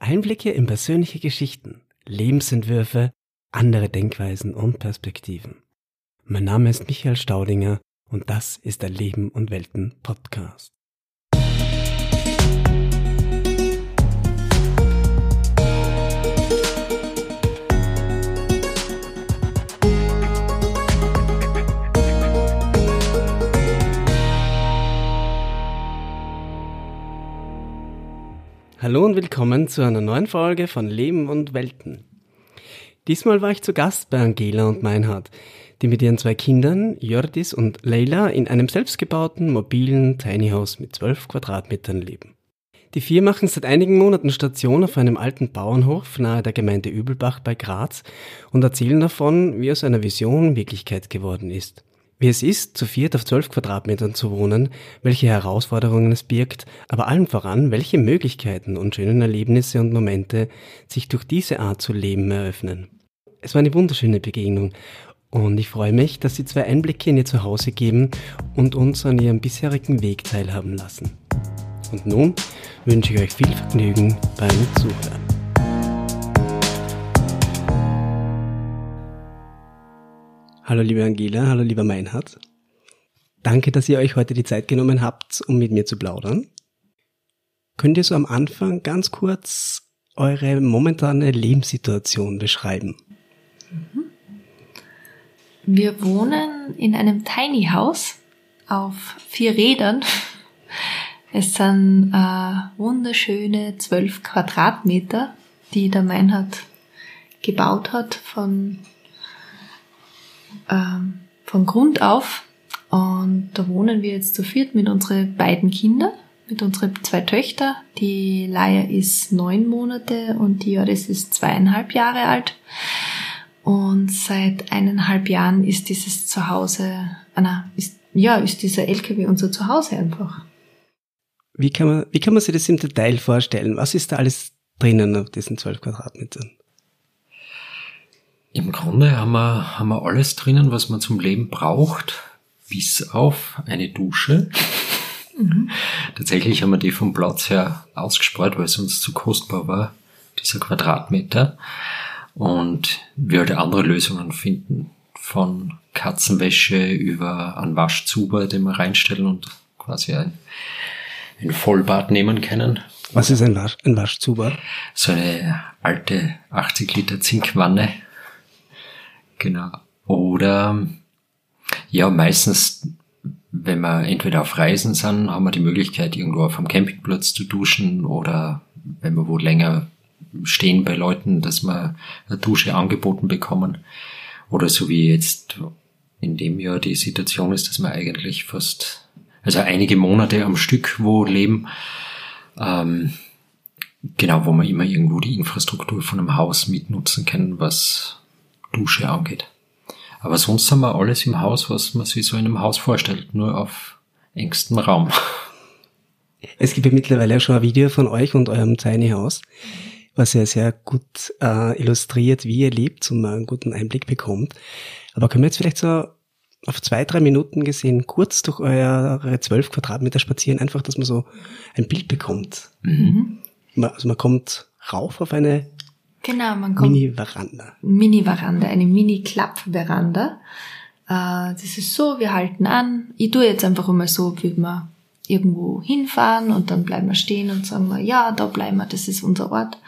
Einblicke in persönliche Geschichten, Lebensentwürfe, andere Denkweisen und Perspektiven. Mein Name ist Michael Staudinger und das ist der Leben und Welten Podcast. Hallo und willkommen zu einer neuen Folge von Leben und Welten. Diesmal war ich zu Gast bei Angela und Meinhard, die mit ihren zwei Kindern, Jordis und Leila, in einem selbstgebauten, mobilen Tiny House mit zwölf Quadratmetern leben. Die vier machen seit einigen Monaten Station auf einem alten Bauernhof nahe der Gemeinde Übelbach bei Graz und erzählen davon, wie aus einer Vision Wirklichkeit geworden ist wie es ist, zu viert auf zwölf Quadratmetern zu wohnen, welche Herausforderungen es birgt, aber allem voran, welche Möglichkeiten und schönen Erlebnisse und Momente sich durch diese Art zu leben eröffnen. Es war eine wunderschöne Begegnung und ich freue mich, dass Sie zwei Einblicke in Ihr Zuhause geben und uns an Ihrem bisherigen Weg teilhaben lassen. Und nun wünsche ich euch viel Vergnügen beim Zuhören. Hallo liebe Angela, hallo lieber Meinhard. Danke, dass ihr euch heute die Zeit genommen habt, um mit mir zu plaudern. Könnt ihr so am Anfang ganz kurz eure momentane Lebenssituation beschreiben? Mhm. Wir wohnen in einem Tiny House auf vier Rädern. Es sind äh, wunderschöne zwölf Quadratmeter, die der Meinhard gebaut hat von ähm, von Grund auf. Und da wohnen wir jetzt zu viert mit unseren beiden Kindern, mit unseren zwei Töchter. Die Laia ist neun Monate und die Joris ist zweieinhalb Jahre alt. Und seit eineinhalb Jahren ist dieses Zuhause, äh, ist, ja, ist dieser LKW unser Zuhause einfach. Wie kann man, wie kann man sich das im Detail vorstellen? Was ist da alles drinnen auf diesen zwölf Quadratmetern? Im Grunde haben wir, haben wir alles drinnen, was man zum Leben braucht, bis auf eine Dusche. Mhm. Tatsächlich haben wir die vom Platz her ausgespart, weil es uns zu kostbar war, dieser Quadratmeter. Und wir halt andere Lösungen finden, von Katzenwäsche über einen Waschzuber, den wir reinstellen und quasi ein, ein Vollbad nehmen können. Was ist ein, Wasch, ein Waschzuber? So eine alte 80 Liter Zinkwanne, Genau. Oder ja, meistens, wenn wir entweder auf Reisen sind, haben wir die Möglichkeit, irgendwo auf dem Campingplatz zu duschen oder wenn wir wo länger stehen bei Leuten, dass wir eine Dusche angeboten bekommen. Oder so wie jetzt in dem Jahr die Situation ist, dass wir eigentlich fast, also einige Monate am Stück wo leben, ähm, genau, wo man immer irgendwo die Infrastruktur von einem Haus mitnutzen kann, was Dusche angeht. Aber sonst haben wir alles im Haus, was man sich so in einem Haus vorstellt, nur auf engstem Raum. Es gibt ja mittlerweile schon ein Video von euch und eurem Tiny House, was ja sehr gut äh, illustriert, wie ihr lebt und man einen guten Einblick bekommt. Aber können wir jetzt vielleicht so auf zwei, drei Minuten gesehen kurz durch eure zwölf Quadratmeter spazieren, einfach, dass man so ein Bild bekommt. Mhm. Also man kommt rauf auf eine Genau, man kommt. Mini-Veranda. Mini-Veranda, eine Mini-Klapp-Veranda. Äh, das ist so, wir halten an. Ich tue jetzt einfach immer so, wie wir irgendwo hinfahren und dann bleiben wir stehen und sagen wir, ja, da bleiben wir, das ist unser Ort.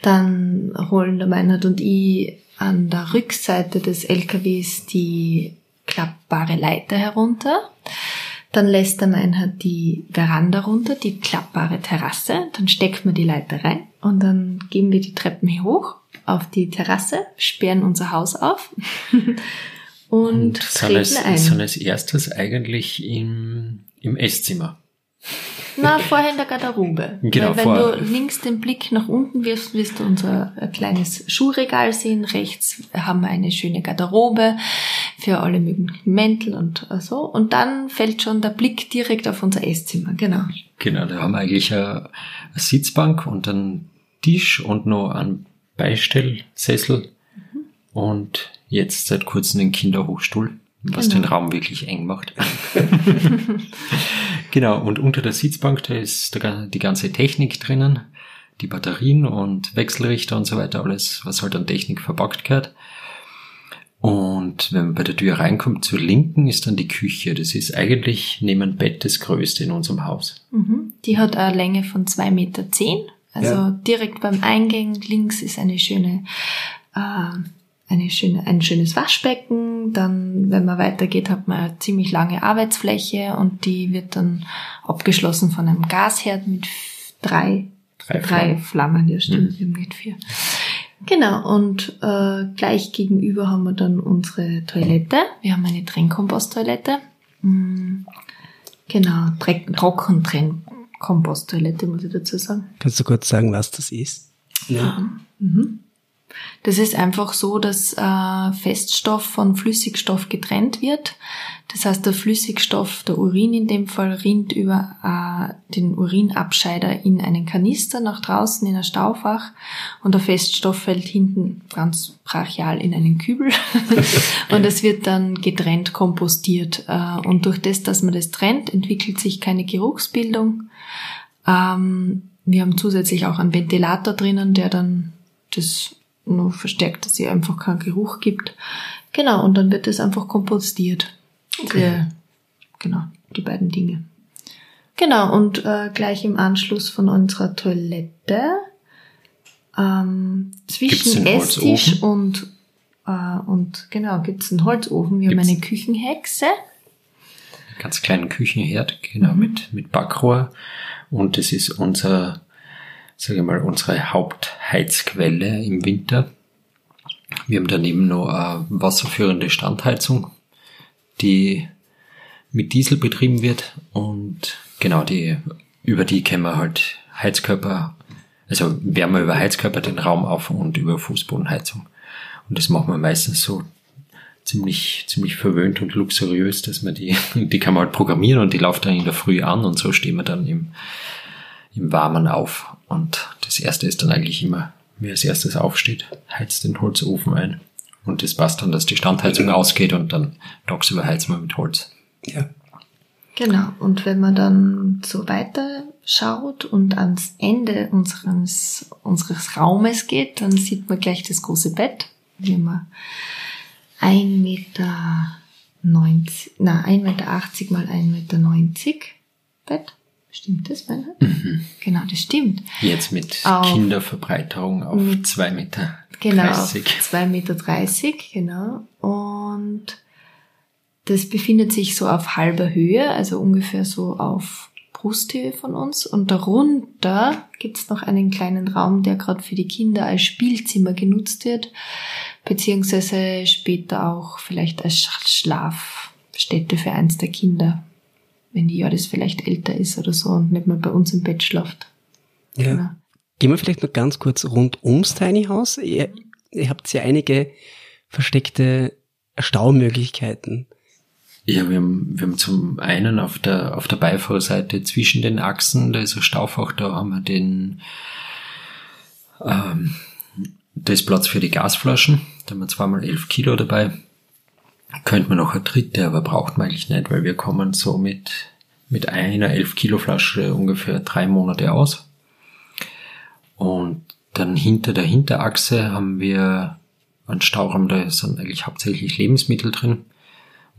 Dann holen der Meinhard und ich an der Rückseite des LKWs die klappbare Leiter herunter. Dann lässt der Meinhard die Veranda runter, die klappbare Terrasse. Dann steckt man die Leiter rein und dann gehen wir die Treppen hier hoch auf die Terrasse, sperren unser Haus auf und, und treten als, ein. Sind als erstes eigentlich im, im Esszimmer. Na, vorher in der Garderobe. Genau, Weil wenn vor. du links den Blick nach unten wirfst, wirst du unser äh, kleines Schuhregal sehen. Rechts haben wir eine schöne Garderobe für alle möglichen Mäntel und äh, so. Und dann fällt schon der Blick direkt auf unser Esszimmer. Genau. Genau, da haben wir eigentlich eine, Sitzbank und einen Tisch und noch einen Beistellsessel mhm. und jetzt seit kurzem den Kinderhochstuhl was genau. den Raum wirklich eng macht. genau, und unter der Sitzbank, da ist die ganze Technik drinnen. die Batterien und Wechselrichter und so weiter, alles, was halt an Technik verpackt gehört. Und wenn man bei der Tür reinkommt, zur Linken ist dann die Küche. Das ist eigentlich neben dem Bett das Größte in unserem Haus. Mhm. Die hat eine Länge von zwei Meter. zehn. Also Ja. direkt beim Eingang links ist eine schöne, äh, eine schöne, ein schönes Waschbecken. Dann, wenn man weitergeht, hat man eine ziemlich lange Arbeitsfläche und die wird dann abgeschlossen von einem Gasherd mit drei, Drei drei Flammen. Ja, stimmt, haben nicht vier. Genau, und äh, gleich gegenüber haben wir dann unsere Toilette. Wir haben eine Trennkomposttoilette. Mm, Genau, Dreck- Trockentrennkomposttoilette, muss ich dazu sagen. Kannst du kurz sagen, was das ist? Ja. Das ist einfach so, dass äh, Feststoff von Flüssigstoff getrennt wird. Das heißt, der Flüssigstoff, der Urin in dem Fall, rinnt über äh, den Urinabscheider in einen Kanister nach draußen in ein Staufach und der Feststoff fällt hinten ganz brachial in einen Kübel und es wird dann getrennt kompostiert. Äh, und durch das, dass man das trennt, entwickelt sich keine Geruchsbildung. Ähm, wir haben zusätzlich auch einen Ventilator drinnen, der dann das nur verstärkt, dass sie einfach keinen Geruch gibt. Genau, und dann wird das einfach kompostiert. Die, genau, die beiden Dinge. Genau, und äh, gleich im Anschluss von unserer Toilette ähm, zwischen Esstisch und äh, und genau, gibt's einen Holzofen. Wir Gibt's- haben eine Küchenhexe. ganz kleinen Küchenherd, genau, mit, mit Backrohr. Und das ist unser, sage ich mal, unsere Hauptheizquelle im Winter. Wir haben daneben noch eine wasserführende Standheizung, die mit Diesel betrieben wird und genau die, über die können wir halt Heizkörper, also wärmen wir über Heizkörper den Raum auf und über Fußbodenheizung. Und das machen wir meistens so ziemlich, ziemlich verwöhnt und luxuriös, dass man die, die kann man halt programmieren und die läuft dann in der Früh an und so stehen wir dann im, im Warmen auf. Und das erste ist dann eigentlich immer, wer als erstes aufsteht, heizt den Holzofen ein. Und das passt dann, dass die Standheizung ausgeht und dann tagsüber heizen wir mit Holz. ja. Genau, und wenn man dann so weiter schaut und ans Ende unseres, unseres Raumes geht, dann sieht man gleich das große Bett. Wir haben ein Meter, neunzig, na, ein Meter achtzig mal ein Meter neunzig Bett. Stimmt das, Meinhard? Genau, das stimmt. Jetzt mit Auf- Kinderverbreiterung auf Mit- zwei Meter. Genau, 30. 2,30 Meter, genau. Und das befindet sich so auf halber Höhe, also ungefähr so auf Brusthöhe von uns. Und darunter gibt's noch einen kleinen Raum, der gerade für die Kinder als Spielzimmer genutzt wird, beziehungsweise später auch vielleicht als Sch- Schlafstätte für eins der Kinder, wenn die Jordis vielleicht älter ist oder so und nicht mehr bei uns im Bett schlaft. ja. Genau. Gehen wir vielleicht noch ganz kurz rund ums Tiny House. Ihr, ihr habt ja einige versteckte Staumöglichkeiten. Ja, wir haben, wir haben zum einen auf der, auf der Beifahrerseite zwischen den Achsen, da ist ein Staufach, da haben wir den, ähm, da ist Platz für die Gasflaschen, da haben wir zweimal elf Kilo dabei. Könnte man noch eine dritte, aber braucht man eigentlich nicht, weil wir kommen so mit, mit einer elf Kilo Flasche ungefähr drei Monate aus. Und dann hinter der Hinterachse haben wir einen Stauraum, da sind eigentlich hauptsächlich Lebensmittel drin.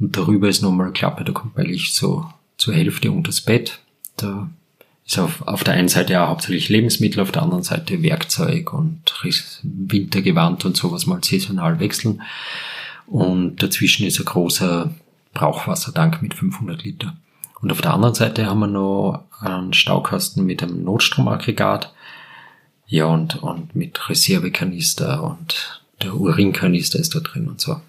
Und darüber ist nochmal eine Klappe, da kommt eigentlich so zur Hälfte unter das Bett. Da ist auf, auf der einen Seite ja hauptsächlich Lebensmittel, auf der anderen Seite Werkzeug und Wintergewand und so, was mal saisonal wechseln. Und dazwischen ist ein großer Brauchwassertank mit 500 Liter. Und auf der anderen Seite haben wir noch einen Staukasten mit einem Notstromaggregat. Ja, und, und mit Reservekanister und der Urinkanister ist da drin und so.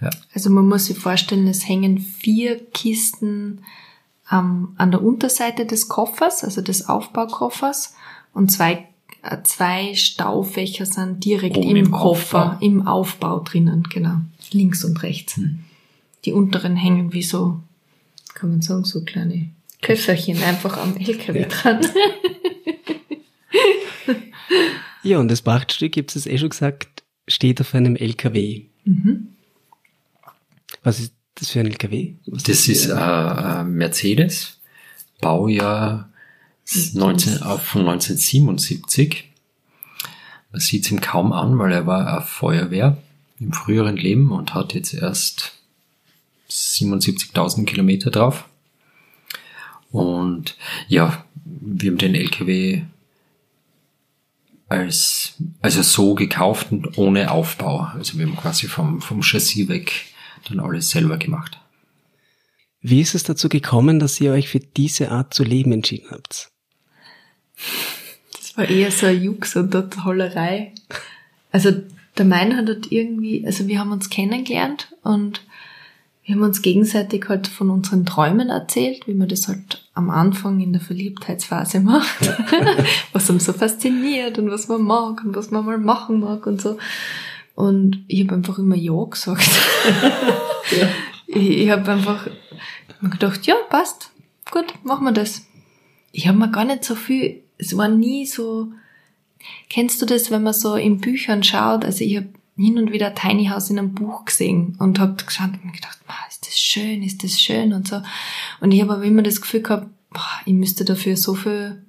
Ja. Also man muss sich vorstellen, es hängen vier Kisten ähm, an der Unterseite des Koffers, also des Aufbaukoffers, und zwei, äh, zwei Staufächer sind direkt Oben im, Koffer, Aufbau. im Aufbau drinnen, genau. Links und rechts. Hm. Die unteren hängen wie so, kann man sagen, so kleine Köfferchen einfach am LKW Ja. dran. Ja, und das Prachtstück, gibt es eh schon gesagt, steht auf einem LKW. Mhm. Was ist das für ein LKW? Was Das ist äh, Mercedes, Baujahr 19, von 1977. Man sieht es ihm kaum an, weil er war auf Feuerwehr im früheren Leben und hat jetzt erst 77.000 Kilometer drauf. Und ja, wir haben den LKW als, also so gekauft und ohne Aufbau. Also wir haben quasi vom, vom Chassis weg dann alles selber gemacht. Wie ist es dazu gekommen, dass ihr euch für diese Art zu leben entschieden habt? Das war eher so ein Jux und eine Tollerei. Also der Mein hat halt irgendwie, also wir haben uns kennengelernt und wir haben uns gegenseitig halt von unseren Träumen erzählt, wie man das halt am Anfang in der Verliebtheitsphase macht, was einem so fasziniert und was man mag und was man mal machen mag und so. Und ich habe einfach immer Ja gesagt. ja. Ich, ich habe einfach gedacht, ja, passt, gut, machen wir das. Ich habe mir gar nicht so viel, es war nie so, kennst du das, wenn man so in Büchern schaut, also ich habe hin und wieder Tiny House in einem Buch gesehen und habe geschaut und mir gedacht, ist das schön, ist das schön und so. Und ich habe aber immer das Gefühl gehabt, ich müsste dafür so viel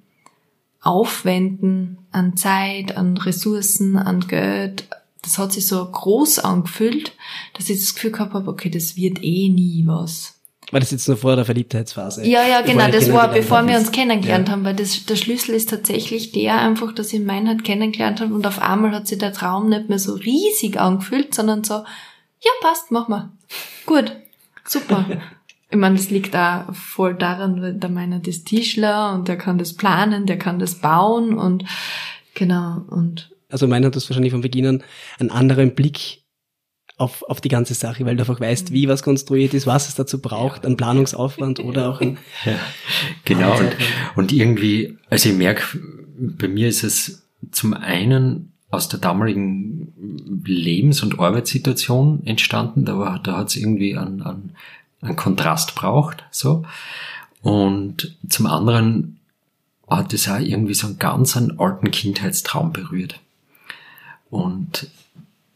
aufwenden an Zeit, an Ressourcen, an Geld. Das hat sich so groß angefühlt, dass ich das Gefühl gehabt habe, okay, das wird eh nie was. War das jetzt nur vor der Verliebtheitsphase? Ja, ja, genau. Das war, bevor wir uns kennengelernt ja. haben, weil das, der Schlüssel ist tatsächlich der einfach, dass ich meinen halt kennengelernt habe und auf einmal hat sich der Traum nicht mehr so riesig angefühlt, sondern so, ja, passt, mach mal. Gut, super. Ich meine, das liegt da voll daran, weil der meiner ist Tischler und der kann das planen, der kann das bauen und genau und also meiner hat das wahrscheinlich von Beginn an einen anderen Blick auf, auf die ganze Sache, weil du einfach weißt, wie was konstruiert ist, was es dazu braucht, an Planungsaufwand oder auch ein ja, Genau, und, und irgendwie, also ich merke, bei mir ist es zum einen aus der damaligen Lebens- und Arbeitssituation entstanden, da, war, da hat es irgendwie an, an, an Kontrast braucht, so. Und zum anderen hat es auch irgendwie so einen ganz einen alten Kindheitstraum berührt. Und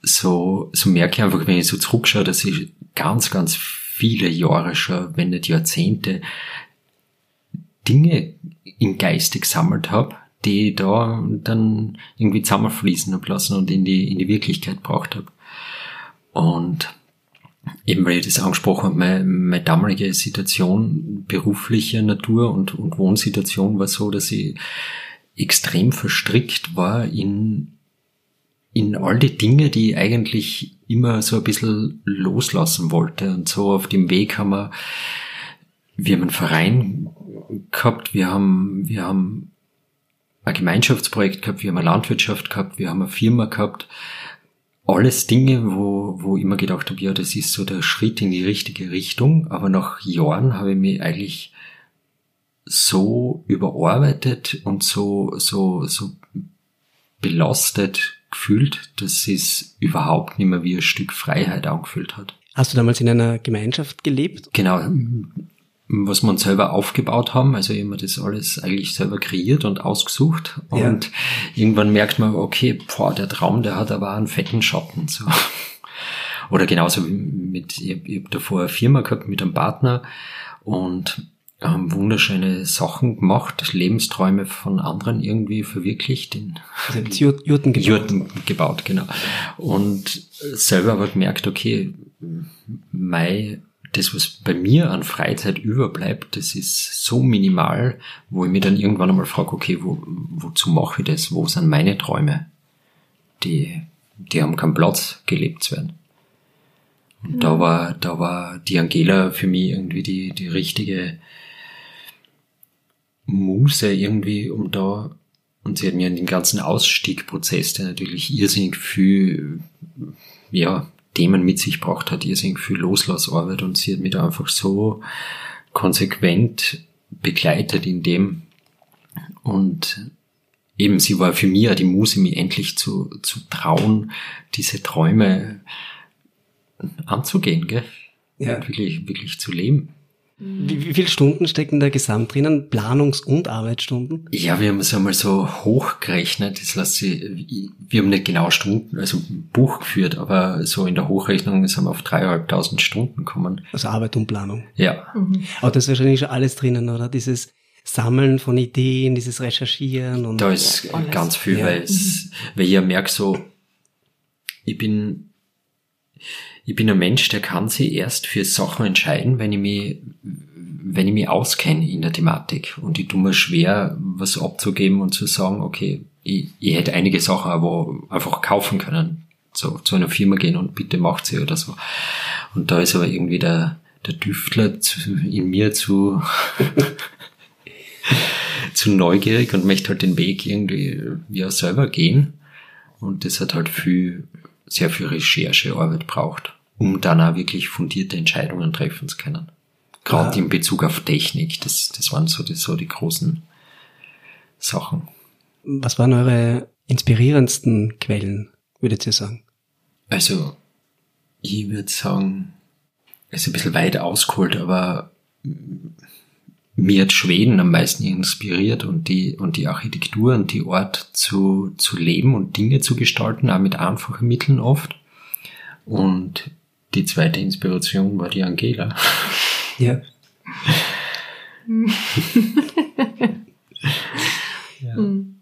so, so merke ich einfach, wenn ich so zurückschaue, dass ich ganz, ganz viele Jahre schon, wenn nicht Jahrzehnte, Dinge im Geiste gesammelt habe, die ich da dann irgendwie zusammenfließen habe lassen und in die, in die Wirklichkeit braucht habe. Und eben weil ich das angesprochen habe, meine, meine damalige Situation beruflicher Natur und, und Wohnsituation war so, dass ich extrem verstrickt war in in all die Dinge, die ich eigentlich immer so ein bisschen loslassen wollte. Und so auf dem Weg haben wir, wir haben einen Verein gehabt, wir haben, wir haben ein Gemeinschaftsprojekt gehabt, wir haben eine Landwirtschaft gehabt, wir haben eine Firma gehabt. Alles Dinge, wo, wo ich immer gedacht habe, ja, das ist so der Schritt in die richtige Richtung. Aber nach Jahren habe ich mich eigentlich so überarbeitet und so, so, so belastet gefühlt, dass es überhaupt nicht mehr wie ein Stück Freiheit angefühlt hat. Hast du damals in einer Gemeinschaft gelebt? Genau, was wir uns selber aufgebaut haben. Also immer das alles eigentlich selber kreiert und ausgesucht. Und ja. irgendwann merkt man, okay, boah, der Traum, der hat aber einen fetten Schatten. So. Oder genauso mit, ich habe davor eine Firma gehabt mit einem Partner und haben wunderschöne Sachen gemacht, Lebensträume von anderen irgendwie verwirklicht. In Jurten gebaut. Jurten gebaut, genau. Und selber aber gemerkt, okay, mein, das, was bei mir an Freizeit überbleibt, das ist so minimal, wo ich mir dann irgendwann einmal frage, okay, wo, wozu mache ich das? Wo sind meine Träume? Die, die haben keinen Platz, gelebt zu werden. Und mhm. da war, da war die Angela für mich irgendwie die, die richtige, Muße irgendwie, um da, und sie hat mir in den ganzen Ausstiegprozess, der natürlich irrsinnig viel, ja, Themen mit sich gebracht hat, irrsinnig viel Loslassarbeit und sie hat mich da einfach so konsequent begleitet in dem und eben sie war für mich ja die Muse, mich endlich zu, zu trauen, diese Träume anzugehen, gell? Ja. Und wirklich, wirklich zu leben. Wie, wie viele Stunden stecken da gesamt drinnen? Planungs- und Arbeitsstunden? Ja, wir haben es einmal so hochgerechnet. Das lässt sich, wir haben nicht genau Stunden, also Buch geführt, aber so in der Hochrechnung sind wir auf dreieinhalbtausend Stunden gekommen. Also Arbeit und Planung. Ja. Mhm. Aber das ist wahrscheinlich schon alles drinnen, oder? Dieses Sammeln von Ideen, dieses Recherchieren und Da ist alles. ganz viel, Ja. weil, es, weil ich ja merke so, ich bin, ich bin ein Mensch, der kann sich erst für Sachen entscheiden, wenn ich mich, wenn ich mich auskenne in der Thematik. Und ich tue mir schwer, was abzugeben und zu sagen, okay, ich, ich hätte einige Sachen aber einfach kaufen können. So, zu einer Firma gehen und bitte macht sie oder so. Und da ist aber irgendwie der, der Düftler zu, in mir zu, zu neugierig und möchte halt den Weg irgendwie ja selber gehen. Und das hat halt viel, sehr viel Recherchearbeit braucht, um dann auch wirklich fundierte Entscheidungen treffen zu können. Gerade Ja. in Bezug auf Technik, das, das waren so die, so die großen Sachen. was waren eure inspirierendsten Quellen, würdet ihr sagen? Also, ich würde sagen, es ist ein bisschen weit ausgeholt, aber mir hat Schweden am meisten inspiriert und die, und die Architektur und die Ort zu, zu leben und Dinge zu gestalten, auch mit einfachen Mitteln oft. Und die zweite Inspiration war die Angela. Ja.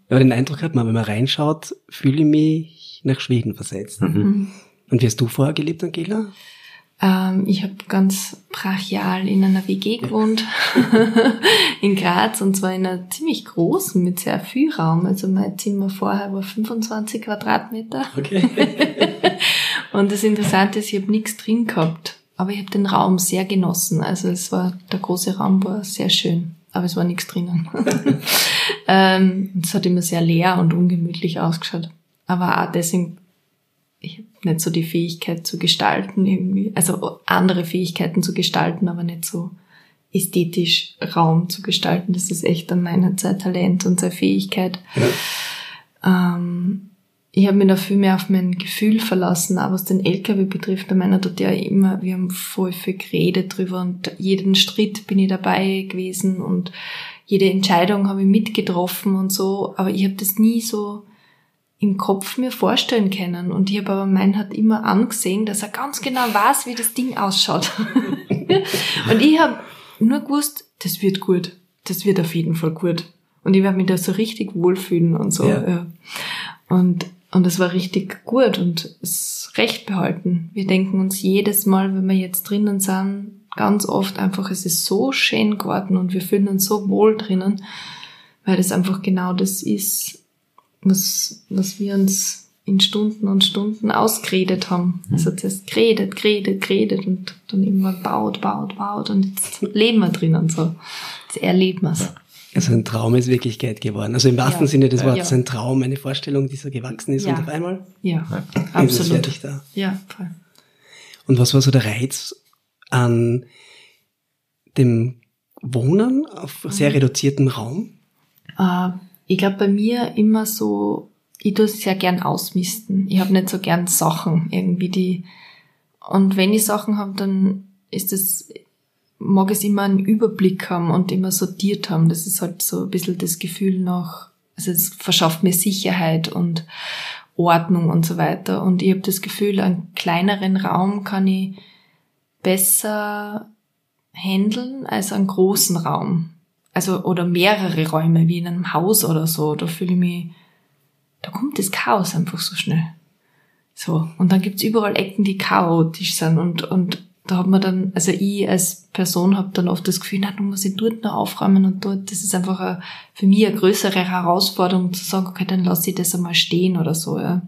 Aber den Eindruck hat man, wenn man reinschaut, fühle ich mich nach Schweden versetzt. Mhm. Und wie hast du vorher gelebt, Angela? Ähm, ich habe ganz brachial in einer WG gewohnt in Graz und zwar in einer ziemlich großen mit sehr viel Raum. Also mein Zimmer vorher war 25 Quadratmeter. Okay. Und das Interessante ist, ich habe nichts drin gehabt, aber ich habe den Raum sehr genossen. Also es war der große Raum war sehr schön, aber es war nichts drinnen. ähm, es hat immer sehr leer und ungemütlich ausgeschaut. Aber auch deswegen, ich habe nicht so die Fähigkeit zu gestalten irgendwie, also andere Fähigkeiten zu gestalten, aber nicht so ästhetisch Raum zu gestalten. Das ist echt an meiner Zeit Talent und seine Fähigkeit. Ähm, ich habe mich da viel mehr auf mein Gefühl verlassen, auch was den LKW betrifft. Der meiner tut ja immer, wir haben voll viel geredet drüber und jeden Schritt bin ich dabei gewesen und jede Entscheidung habe ich mitgetroffen und so, aber ich habe das nie so im Kopf mir vorstellen können. Und ich habe aber meinen hat immer angesehen, dass er ganz genau weiß, wie das Ding ausschaut. und ich habe nur gewusst, das wird gut. Das wird auf jeden Fall gut. Und ich werde mich da so richtig wohlfühlen und so. Ja. Ja. Und, und es war richtig gut und es recht behalten. Wir denken uns jedes Mal, wenn wir jetzt drinnen sind, ganz oft einfach, es ist so schön geworden und wir fühlen uns so wohl drinnen, weil das einfach genau das ist, was, was wir uns in Stunden und Stunden ausgeredet haben. Also zuerst geredet, geredet, geredet und dann irgendwann baut, baut, baut und jetzt leben wir drinnen so. Jetzt erleben wir es. Also ein Traum ist Wirklichkeit geworden. Also im wahrsten Ja. Sinne des Ja. Wortes ein Traum, eine Vorstellung, die so gewachsen ist Ja. und auf einmal Ja, ist es absolut. fertig da. Ja, voll. Und was war so der Reiz an dem Wohnen auf Mhm. sehr reduziertem Raum? Äh, ich glaube bei mir immer so, ich tue es sehr gern ausmisten. Ich habe nicht so gern Sachen irgendwie, die und wenn ich Sachen habe, dann ist es, mag es immer einen Überblick haben und immer sortiert haben. Das ist halt so ein bisschen das Gefühl nach, also es verschafft mir Sicherheit und Ordnung und so weiter. Und ich habe das Gefühl, einen kleineren Raum kann ich besser handeln als einen großen Raum. Also, oder mehrere Räume, wie in einem Haus oder so. Da fühle ich mich, da kommt das Chaos einfach so schnell. So. Und dann gibt's überall Ecken, die chaotisch sind und, und da hat man dann, also ich als Person habe dann oft das Gefühl, na, du musst ich dort noch aufräumen und dort, das ist einfach eine, für mich eine größere Herausforderung zu sagen, okay, dann lasse ich das einmal stehen oder so, ja.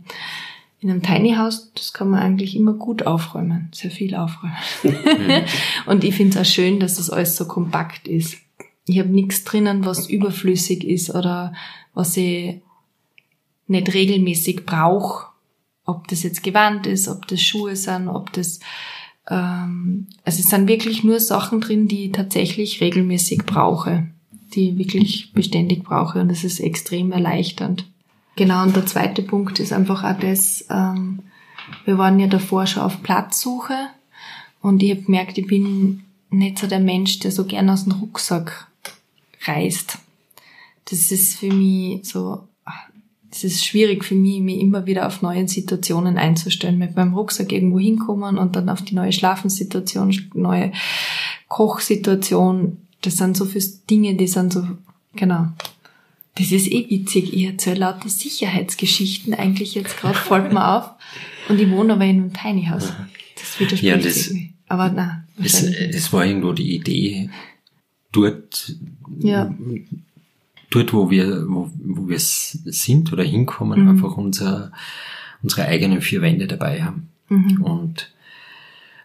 In einem Tiny House, das kann man eigentlich immer gut aufräumen, sehr viel aufräumen. und ich finde es auch schön, dass das alles so kompakt ist. Ich habe nichts drinnen, was überflüssig ist oder was ich nicht regelmäßig brauche. Ob das jetzt Gewand ist, ob das Schuhe sind, ob das ähm, also es sind wirklich nur Sachen drin, die ich tatsächlich regelmäßig brauche, die ich wirklich beständig brauche und das ist extrem erleichternd. Genau, und der zweite Punkt ist einfach auch das, ähm, wir waren ja davor schon auf Platzsuche und ich habe gemerkt, ich bin nicht so der Mensch, der so gern aus dem Rucksack reist. Das ist für mich so, es ist schwierig für mich, mich immer wieder auf neue Situationen einzustellen. Mit meinem Rucksack irgendwo hinkommen und dann auf die neue Schlafensituation, neue Kochsituation. Das sind so viele Dinge, die sind so genau. Das ist eh witzig. Ich erzähle lauter Sicherheitsgeschichten eigentlich jetzt gerade, fällt mir auf. Und ich wohne aber in einem Tiny House. Das widerspricht Ja, das- irgendwie. Aber nein, Es, es war irgendwo die Idee, dort, Ja. Dort wo wir, wo, wo wir sind oder hinkommen, Mhm. einfach unser, unsere eigenen vier Wände dabei haben. Mhm. Und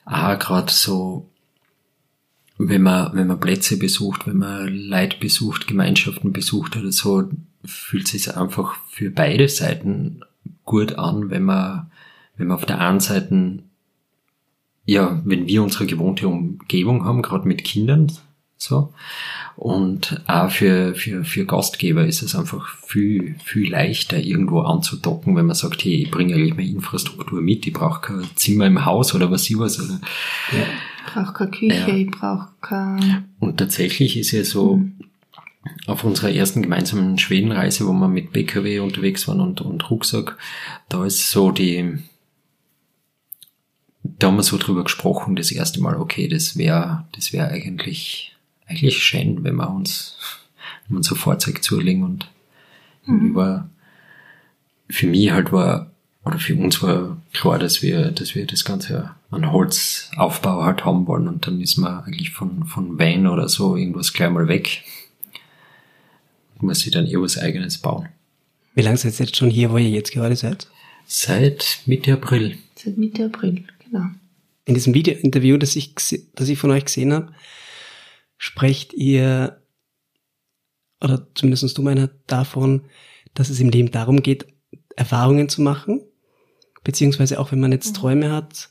auch gerade so, wenn man, wenn man Plätze besucht, wenn man Leute besucht, Gemeinschaften besucht oder so, fühlt es sich einfach für beide Seiten gut an, wenn man, wenn man auf der einen Seite, ja, wenn wir unsere gewohnte Umgebung haben, gerade mit Kindern, so, und auch für, für, für Gastgeber ist es einfach viel, viel leichter, irgendwo anzudocken, wenn man sagt, hey, ich bringe eigentlich meine Infrastruktur mit, ich brauche kein Zimmer im Haus oder was ich was. Oder. Ich brauche keine Küche, Ja. ich brauche kein... Und tatsächlich ist ja so, auf unserer ersten gemeinsamen Schwedenreise, wo wir mit BKW unterwegs waren und, und Rucksack, da ist so die, da haben wir so drüber gesprochen, das erste Mal, okay, das wäre, das wäre eigentlich, eigentlich schön, wenn wir uns, wenn wir uns ein Fahrzeug zulegen und irgendwie war, für mich halt war, oder für uns war klar, dass wir, dass wir das Ganze an Holzaufbau halt haben wollen und dann ist man eigentlich von, von Van oder so irgendwas gleich mal weg. Und muss sich dann eh was eigenes bauen. Wie lange seid ihr jetzt schon hier, wo ihr jetzt gerade seid? Seit Mitte April. Seit Mitte April, genau. In diesem Video-Interview, das ich, das ich von euch gesehen habe, sprecht ihr, oder zumindest du meiner, davon, dass es im Leben darum geht, Erfahrungen zu machen, beziehungsweise auch wenn man jetzt Träume hat,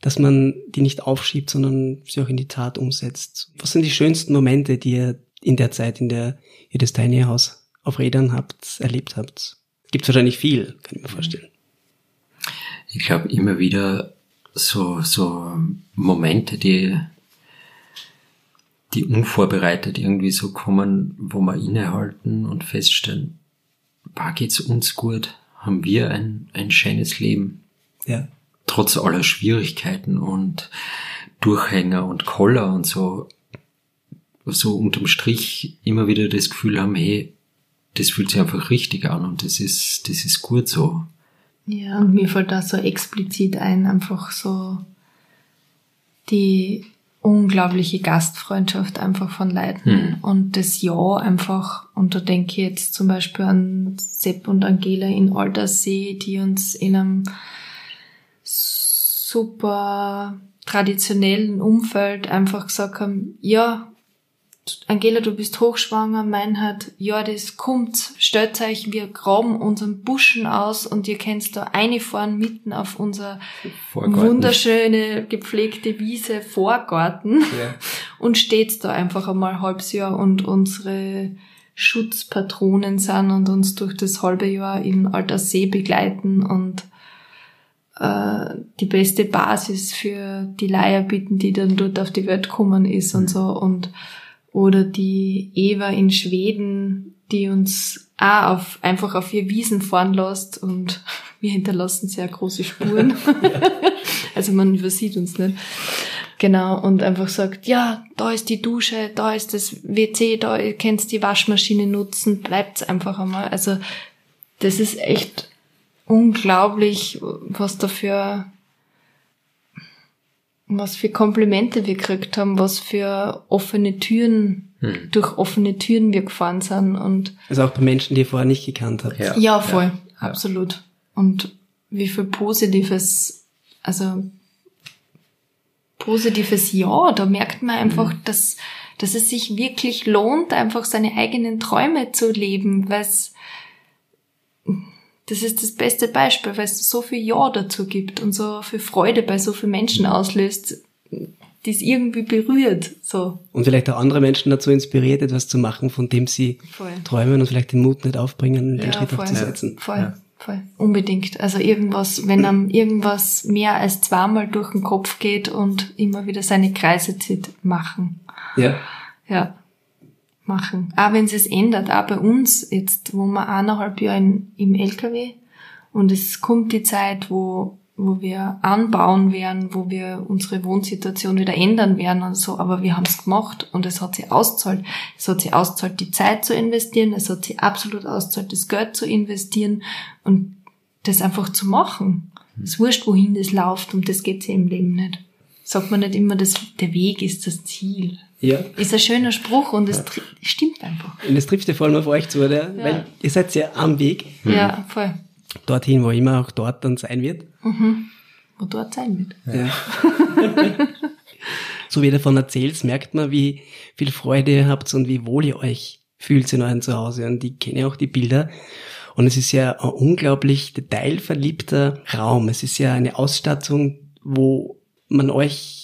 dass man die nicht aufschiebt, sondern sie auch in die Tat umsetzt. Was sind die schönsten Momente, die ihr in der Zeit, in der ihr das Tiny House auf Rädern habt, erlebt habt? Gibt wahrscheinlich viel, kann ich mir vorstellen. Ich glaube immer wieder so, so Momente, die, die unvorbereitet irgendwie so kommen, wo wir innehalten und feststellen, bah, geht's uns gut? Haben wir ein, ein schönes Leben? Ja. trotz aller Schwierigkeiten und Durchhänger und Koller und so, so unterm Strich immer wieder das Gefühl haben, hey, das fühlt sich einfach richtig an und das ist, das ist gut so. Ja, und mir fällt da so explizit ein, einfach so die unglaubliche Gastfreundschaft einfach von Leuten Hm. und das Ja einfach, und da denke ich jetzt zum Beispiel an Sepp und Angela in Alterssee, die uns in einem super traditionellen Umfeld einfach gesagt haben, ja, Angela, du bist hochschwanger, mein hat, ja, das kommt, stellt euch, wir graben unseren Buschen aus und ihr könnt da reinfahren mitten auf unser Vorgarten. wunderschöne, gepflegte Wiese, Vorgarten. Ja. und steht da einfach einmal ein halbes Jahr und unsere Schutzpatronen sind und uns durch das halbe Jahr in Alterssee begleiten und äh, die beste Basis für die Leierbitten, die dann dort auf die Welt kommen ist und so. Und oder die Eva in Schweden, die uns auch auf, einfach auf ihr Wiesen fahren lässt und wir hinterlassen sehr große Spuren. also man übersieht uns nicht. Genau, und einfach sagt, ja, da ist die Dusche, da ist das WC, da ihr könnt die Waschmaschine nutzen, bleibt's einfach einmal. Also das ist echt unglaublich, was dafür was für Komplimente wir gekriegt haben, was für offene Türen, Hm. durch offene Türen wir gefahren sind und Also auch bei Menschen, die ihr vorher nicht gekannt habt. Ja. ja, voll, Ja. absolut. Und wie viel positives, also positives Ja, da merkt man einfach, dass, dass es sich wirklich lohnt, einfach seine eigenen Träume zu leben, weil es, das ist das beste Beispiel, weil es so viel Ja dazu gibt und so viel Freude bei so vielen Menschen auslöst, die es irgendwie berührt, so. Und vielleicht auch andere Menschen dazu inspiriert, etwas zu machen, von dem sie Voll. träumen und vielleicht den Mut nicht aufbringen, den Ja, Schritt voll. auch zu setzen. Voll, Ja. voll. Unbedingt. Also irgendwas, wenn einem irgendwas mehr als zweimal durch den Kopf geht und immer wieder seine Kreise zieht, machen. Ja. Ja. Machen. Auch wenn es es ändert, auch bei uns jetzt, wo wir eineinhalb Jahre in, im LKW und es kommt die Zeit, wo wo wir anbauen werden, wo wir unsere Wohnsituation wieder ändern werden und so, aber wir haben es gemacht und es hat sie auszahlt. Es hat sie auszahlt, die Zeit zu investieren, es hat sie absolut auszahlt, das Geld zu investieren und das einfach zu machen. Es ist wurscht, wohin das läuft und das geht sie im Leben nicht. Sagt man nicht immer, dass der Weg ist das Ziel. Ja. Ist ein schöner Spruch und es ja. stimmt einfach. Und es trifft ja vor allem auf euch zu, oder? Ja. Weil ihr seid ja am Weg. Ja, voll. Dorthin, wo immer auch dort dann sein wird. Mhm. Wo dort sein wird. Ja. so wie ihr davon erzählt, merkt man, wie viel Freude ihr habt und wie wohl ihr euch fühlt in eurem Zuhause. Und ich kenne auch die Bilder. Und es ist ja ein unglaublich detailverliebter Raum. Es ist ja eine Ausstattung, wo man euch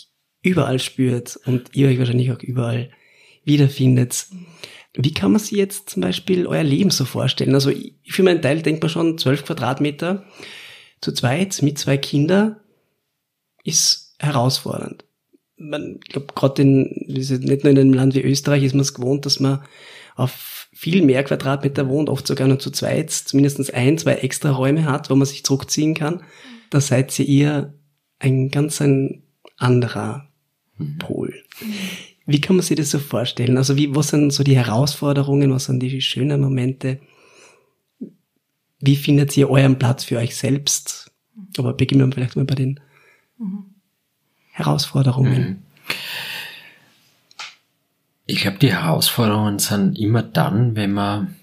überall spürt und ihr euch wahrscheinlich auch überall wiederfindet. Wie kann man sich jetzt zum Beispiel euer Leben so vorstellen? Also ich für meinen Teil denke man schon, zwölf Quadratmeter zu zweit mit zwei Kindern ist herausfordernd. Man, ich glaube, gerade in, nicht nur in einem Land wie Österreich ist man es gewohnt, dass man auf viel mehr Quadratmeter wohnt, oft sogar nur zu zweit, zumindest ein, zwei extra Räume hat, wo man sich zurückziehen kann. Da seid ihr ein ganz ein anderer. Pol. Wie kann man sich das so vorstellen? Also wie, was sind so die Herausforderungen, was sind die schönen Momente? Wie findet ihr euren Platz für euch selbst? Aber beginnen wir vielleicht mal bei den mhm. Herausforderungen. Mhm. Ich glaube, die Herausforderungen sind immer dann, wenn man,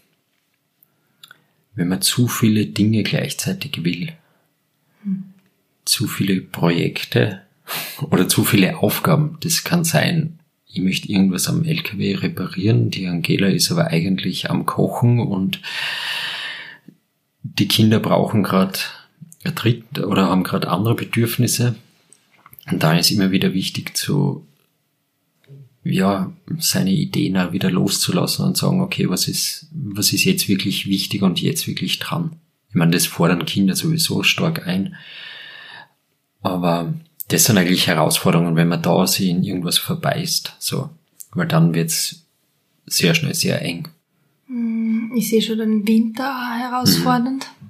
wenn man zu viele Dinge gleichzeitig will. Mhm zu viele Projekte oder zu viele Aufgaben. Das kann sein, ich möchte irgendwas am LKW reparieren, die Angela ist aber eigentlich am Kochen und die Kinder brauchen gerade Dritt oder haben gerade andere Bedürfnisse. Und da ist immer wieder wichtig zu, ja, seine Ideen auch wieder loszulassen und sagen, okay, was ist, was ist jetzt wirklich wichtig und jetzt wirklich dran? Ich meine, das fordern Kinder sowieso stark ein. Aber das sind eigentlich Herausforderungen, wenn man da sich in irgendwas verbeißt, so. Weil dann wird's sehr schnell sehr eng. Hm, ich sehe schon den Winter herausfordernd. Mhm.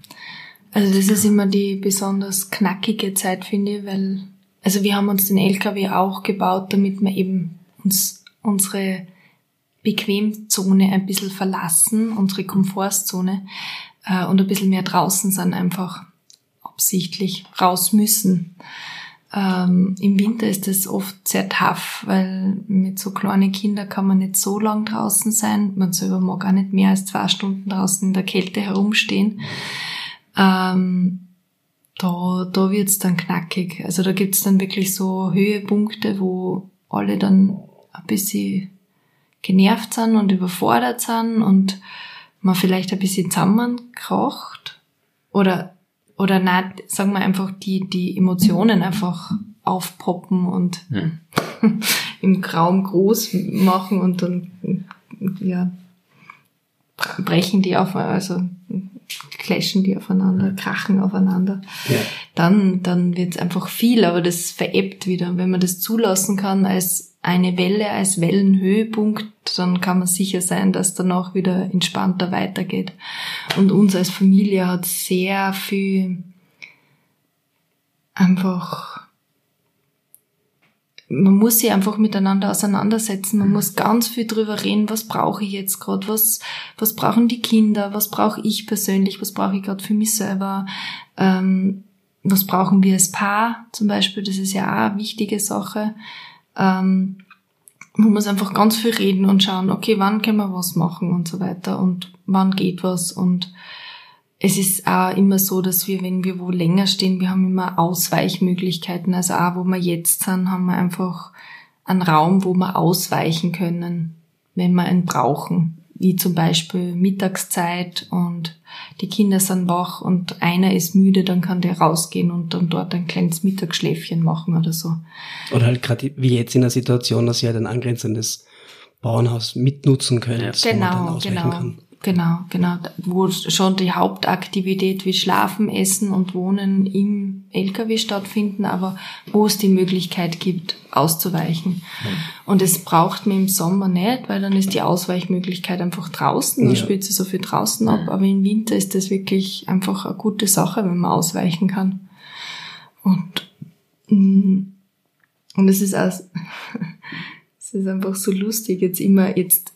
Also das ist immer die besonders knackige Zeit, finde ich, weil, also wir haben uns den LKW auch gebaut, damit wir eben uns unsere Bequemzone ein bisschen verlassen, unsere Komfortzone, äh, und ein bisschen mehr draußen sind einfach absichtlich raus müssen. Ähm, Im Winter ist es oft sehr tough, weil mit so kleinen Kindern kann man nicht so lang draußen sein. Man selber mag auch nicht mehr als zwei Stunden draußen in der Kälte herumstehen. Ähm, da, da wird's dann knackig. Also da gibt's dann wirklich so Höhepunkte, wo alle dann ein bisschen genervt sind und überfordert sind und man vielleicht ein bisschen zusammenkracht oder oder na, sagen wir einfach, die, die Emotionen einfach aufpoppen und ja. im Raum groß machen und dann, ja, brechen die auf, also clashen die aufeinander, krachen aufeinander. Ja. Dann, dann wird es einfach viel, aber das verebbt wieder. Und wenn man das zulassen kann als eine Welle, als Wellenhöhepunkt, dann kann man sicher sein, dass danach wieder entspannter weitergeht. Und uns als Familie hat sehr viel einfach man muss sich einfach miteinander auseinandersetzen. Man muss ganz viel drüber reden, was brauche ich jetzt gerade, was, was brauchen die Kinder, was brauche ich persönlich, was brauche ich gerade für mich selber, ähm, was brauchen wir als Paar zum Beispiel, das ist ja auch eine wichtige Sache. Ähm, man muss einfach ganz viel reden und schauen, okay, wann können wir was machen und so weiter und wann geht was und es ist auch immer so, dass wir, wenn wir wo länger stehen, wir haben immer Ausweichmöglichkeiten. Also auch wo wir jetzt sind, haben wir einfach einen Raum, wo wir ausweichen können, wenn wir ihn brauchen. Wie zum Beispiel Mittagszeit und die Kinder sind wach und einer ist müde, dann kann der rausgehen und dann dort ein kleines Mittagsschläfchen machen oder so. Oder halt gerade wie jetzt in der Situation, dass ihr halt ein angrenzendes Bauernhaus mitnutzen könnt. Genau, genau. Kann. Genau, genau. Wo schon die Hauptaktivität wie Schlafen, Essen und Wohnen im LKW stattfinden, aber wo es die Möglichkeit gibt, auszuweichen. Mhm. Und es braucht man im Sommer nicht, weil dann ist die Ausweichmöglichkeit einfach draußen, dann ja. spielt sie so viel draußen ab, aber im Winter ist das wirklich einfach eine gute Sache, wenn man ausweichen kann. Und, mm, und es ist auch, es ist einfach so lustig, jetzt immer, jetzt,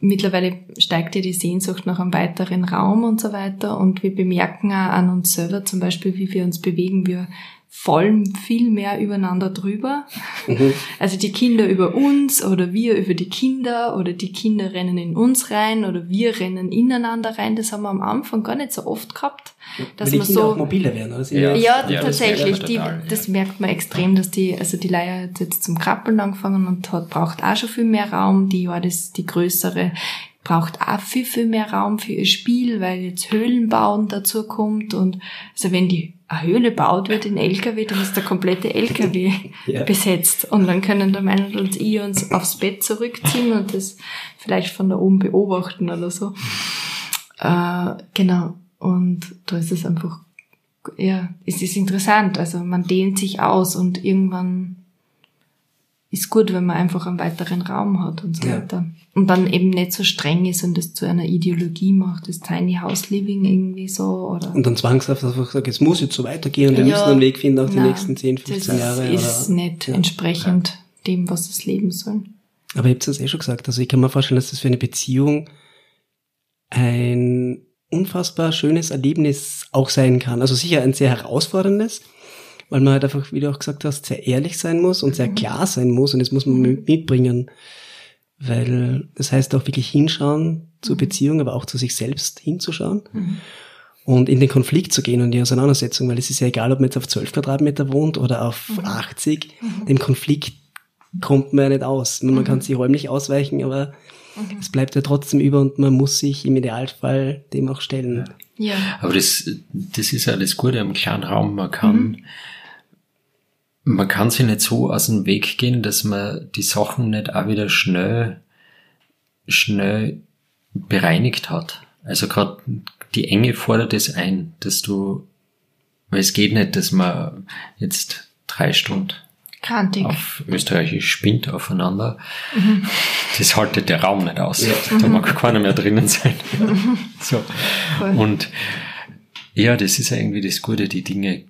mittlerweile steigt ja die Sehnsucht nach einem weiteren Raum und so weiter und wir bemerken auch an uns selber zum Beispiel, wie wir uns bewegen. Wir fallen viel mehr übereinander drüber. Mhm. Also die Kinder über uns oder wir über die Kinder oder die Kinder rennen in uns rein oder wir rennen ineinander rein. Das haben wir am Anfang gar nicht so oft gehabt. Dass Weil die Kinder so, auch mobiler werden, oder? Ja, ja, ja, tatsächlich. Das, die, das merkt man extrem, dass die, also die Leier hat jetzt zum Krabbeln angefangen und hat, braucht auch schon viel mehr Raum. Die war das, die größere braucht auch viel, viel mehr Raum für ihr Spiel, weil jetzt Höhlenbauen dazu kommt und also wenn die eine Höhle baut wird in LKW, dann ist der komplette LKW ja. besetzt und dann können der Meinung und ich uns aufs Bett zurückziehen und das vielleicht von da oben beobachten oder so. Äh, genau. Und da ist es einfach, ja, es ist interessant. Also man dehnt sich aus und irgendwann ist gut, wenn man einfach einen weiteren Raum hat und so ja. weiter. Und dann eben nicht so streng ist und das zu einer Ideologie macht, das Tiny House Living irgendwie so, oder? Und dann zwangshaft einfach sagt, es muss jetzt so weitergehen und wir ja, müssen einen Weg finden auch die nächsten 10, 15 das Jahre. Das ist oder? nicht ja. entsprechend dem, was es leben soll. Aber ihr habt es eh schon gesagt, also ich kann mir vorstellen, dass das für eine Beziehung ein unfassbar schönes Erlebnis auch sein kann. Also sicher ein sehr herausforderndes, weil man halt einfach, wie du auch gesagt hast, sehr ehrlich sein muss und sehr mhm. klar sein muss und das muss man mhm. mitbringen. Weil das heißt auch wirklich hinschauen zur mhm. Beziehung, aber auch zu sich selbst hinzuschauen. Mhm. Und in den Konflikt zu gehen und die Auseinandersetzung, weil es ist ja egal, ob man jetzt auf 12 Quadratmeter wohnt oder auf mhm. 80, mhm. dem Konflikt kommt man ja nicht aus. Man kann sich räumlich ausweichen, aber es bleibt ja trotzdem über und man muss sich im Idealfall dem auch stellen. Ja. Aber das, das ist ja das Gute im kleinen Raum. Man kann man kann sich nicht so aus dem Weg gehen, dass man die Sachen nicht auch wieder schnell, schnell bereinigt hat. Also gerade die Enge fordert es ein, dass du, weil es geht nicht, dass man jetzt drei Stunden Kantig. auf Österreichisch spinnt aufeinander. Mhm. Das haltet der Raum nicht aus. Ja. Da mag keiner mehr drinnen sein. Mhm. so. Und ja, das ist ja irgendwie das Gute, die Dinge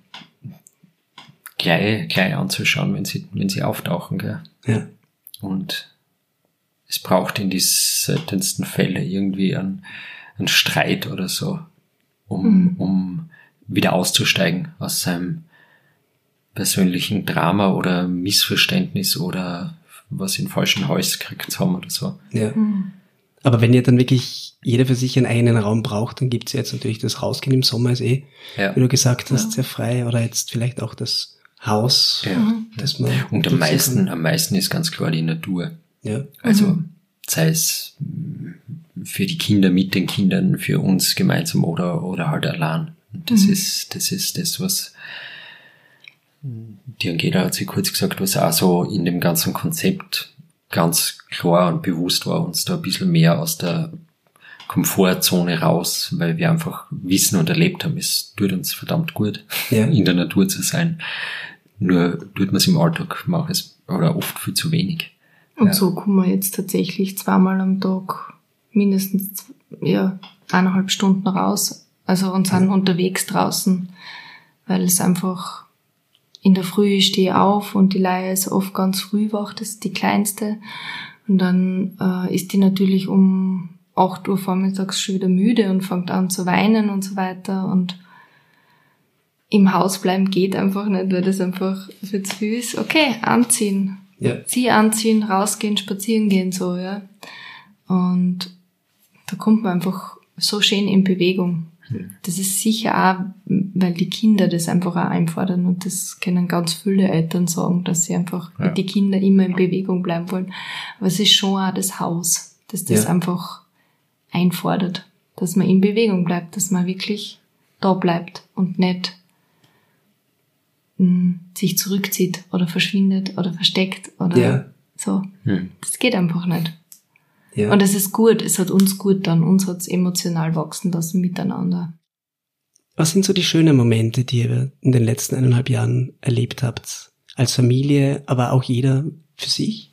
gleich, gleich anzuschauen, wenn sie, wenn sie auftauchen. Gell? Ja. Und es braucht in die seltensten Fälle irgendwie einen, einen Streit oder so, um, mhm. um wieder auszusteigen aus seinem persönlichen Drama oder Missverständnis oder was in falschen Hals gekriegt haben oder so. Ja. Mhm. Aber wenn ihr dann wirklich jeder für sich einen eigenen Raum braucht, dann gibt's jetzt natürlich das Rausgehen im Sommer ist eh, ja. wie du gesagt hast, ja. sehr frei oder jetzt vielleicht auch das Haus, ja. Das man. Und am meisten, am meisten ist ganz klar die Natur. Ja. Also, mhm. sei es für die Kinder, mit den Kindern, für uns gemeinsam oder, oder halt allein. Das mhm. ist, das ist das, was, die Angela hat sie kurz gesagt, was auch so in dem ganzen Konzept ganz klar und bewusst war, uns da ein bisschen mehr aus der Komfortzone raus, weil wir einfach wissen und erlebt haben, es tut uns verdammt gut, ja. in der Natur zu sein. Nur tut man es im Alltag, macht es oder oft viel zu wenig. Und ja. so kommen wir jetzt tatsächlich zweimal am Tag mindestens ja, eineinhalb Stunden raus. Also und sind ja. unterwegs draußen, weil es einfach in der Früh ich stehe auf und die Leier ist oft ganz früh wach, das ist die kleinste. Und dann äh, ist die natürlich um 8 Uhr vormittags schon wieder müde und fängt an zu weinen und so weiter. Und im Haus bleiben geht einfach nicht, weil das einfach für zu viel ist. Okay, anziehen. Ja. Sie anziehen, rausgehen, spazieren gehen, so, ja. Und da kommt man einfach so schön in Bewegung. Das ist sicher auch, weil die Kinder das einfach auch einfordern und das können ganz viele Eltern sagen, dass sie einfach ja. die Kinder immer in Bewegung bleiben wollen. Aber es ist schon auch das Haus, das das ja. einfach einfordert, dass man in Bewegung bleibt, dass man wirklich da bleibt und nicht sich zurückzieht oder verschwindet oder versteckt oder ja. so. Hm. Das geht einfach nicht. Ja. Und es ist gut, es hat uns gut dann, uns hat es emotional wachsen lassen miteinander. Was sind so die schönen Momente, die ihr in den letzten eineinhalb Jahren erlebt habt? Als Familie, aber auch jeder für sich?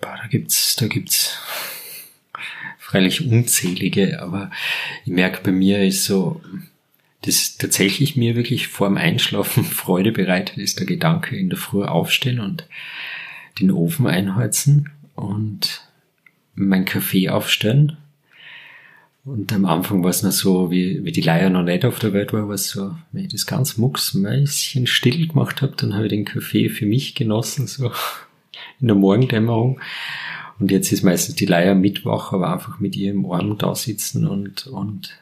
Boah, da gibt's, da gibt's freilich unzählige, aber ich merke bei mir ist so, das tatsächlich mir wirklich vorm Einschlafen Freude bereitet, ist der Gedanke in der Früh aufstehen und den Ofen einheizen und mein Kaffee aufstellen. Und am Anfang war es noch so, wie, wie die Leier noch nicht auf der Welt war, war es so, wenn ich das ganz mucksmäuschen still gemacht habe, dann habe ich den Kaffee für mich genossen, so in der Morgendämmerung. Und jetzt ist meistens die Leier Mittwoch, aber einfach mit ihr im Arm da sitzen und, und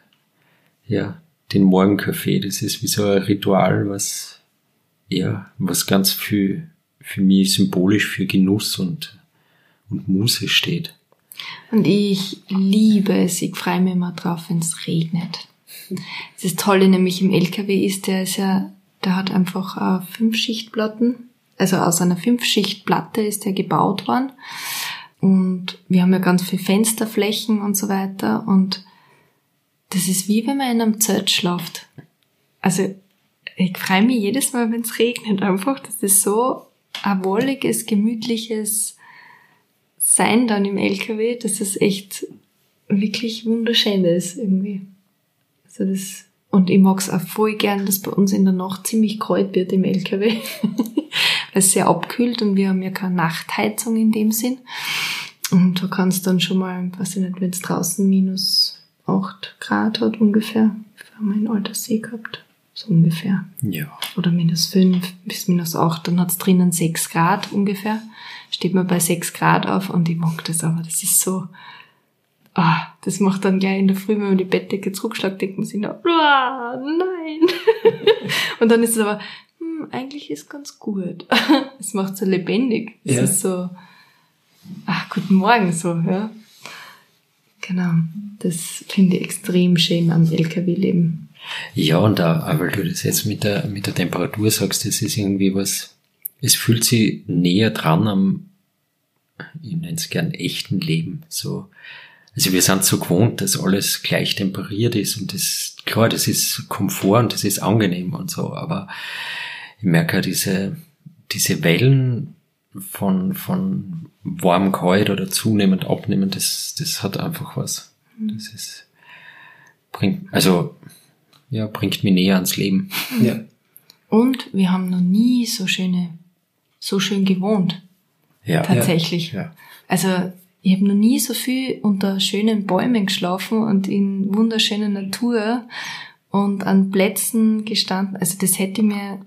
ja, den Morgenkaffee, das ist wie so ein Ritual, was ja, was ganz viel für mich symbolisch für Genuss und, und Muße steht. Und ich liebe es, ich freue mich immer drauf, wenn es regnet. Das Tolle nämlich im LKW ist, der ist ja, der hat einfach äh, fünf Schichtplatten. Also aus einer Fünf-Schicht-Platte ist der gebaut worden. Und wir haben ja ganz viele Fensterflächen und so weiter. Und das ist wie wenn man in einem Zelt schlaft. Also ich freue mich jedes Mal, wenn es regnet. Einfach, das ist so ein wolliges, gemütliches sein dann im LKW, dass es echt wirklich wunderschön ist irgendwie. Also das, und ich mag es auch voll gern, dass bei uns in der Nacht ziemlich kalt wird im LKW, weil es sehr abkühlt und wir haben ja keine Nachtheizung in dem Sinn. Und da kann es dann schon mal, weiß ich nicht, wenn es draußen minus acht Grad hat ungefähr, wir haben einen alter See gehabt, so ungefähr. Ja. Oder minus fünf bis minus acht, dann hat es drinnen sechs Grad ungefähr steht man bei 6 Grad auf und ich mag das aber. Das ist so, ah, das macht dann gleich in der Früh, wenn man die Bettdecke zurückschlägt, denkt man sich noch, ah, nein. und dann ist es aber, hm, eigentlich ist ganz gut. Es macht so lebendig. Es Ja. ist so, ach, guten Morgen so, ja. Genau. Das finde ich extrem schön am LKW-Leben. Ja, und da, weil du das jetzt mit der, mit der Temperatur sagst, das ist irgendwie was, es fühlt sich näher dran am, ich nenne es gern echten Leben, so. Also wir sind so gewohnt, dass alles gleich temperiert ist und das, klar, das ist Komfort und das ist angenehm und so, aber ich merke diese, diese Wellen von, von warm, kalt oder zunehmend, abnehmend, das, das hat einfach was. Das ist, bringt, also, ja, bringt mich näher ans Leben. Ja. Und wir haben noch nie so schöne, so schön gewohnt. Ja. Tatsächlich. Ja. Also ich habe noch nie so viel unter schönen Bäumen geschlafen und in wunderschöner Natur und an Plätzen gestanden. Also das hätte mir,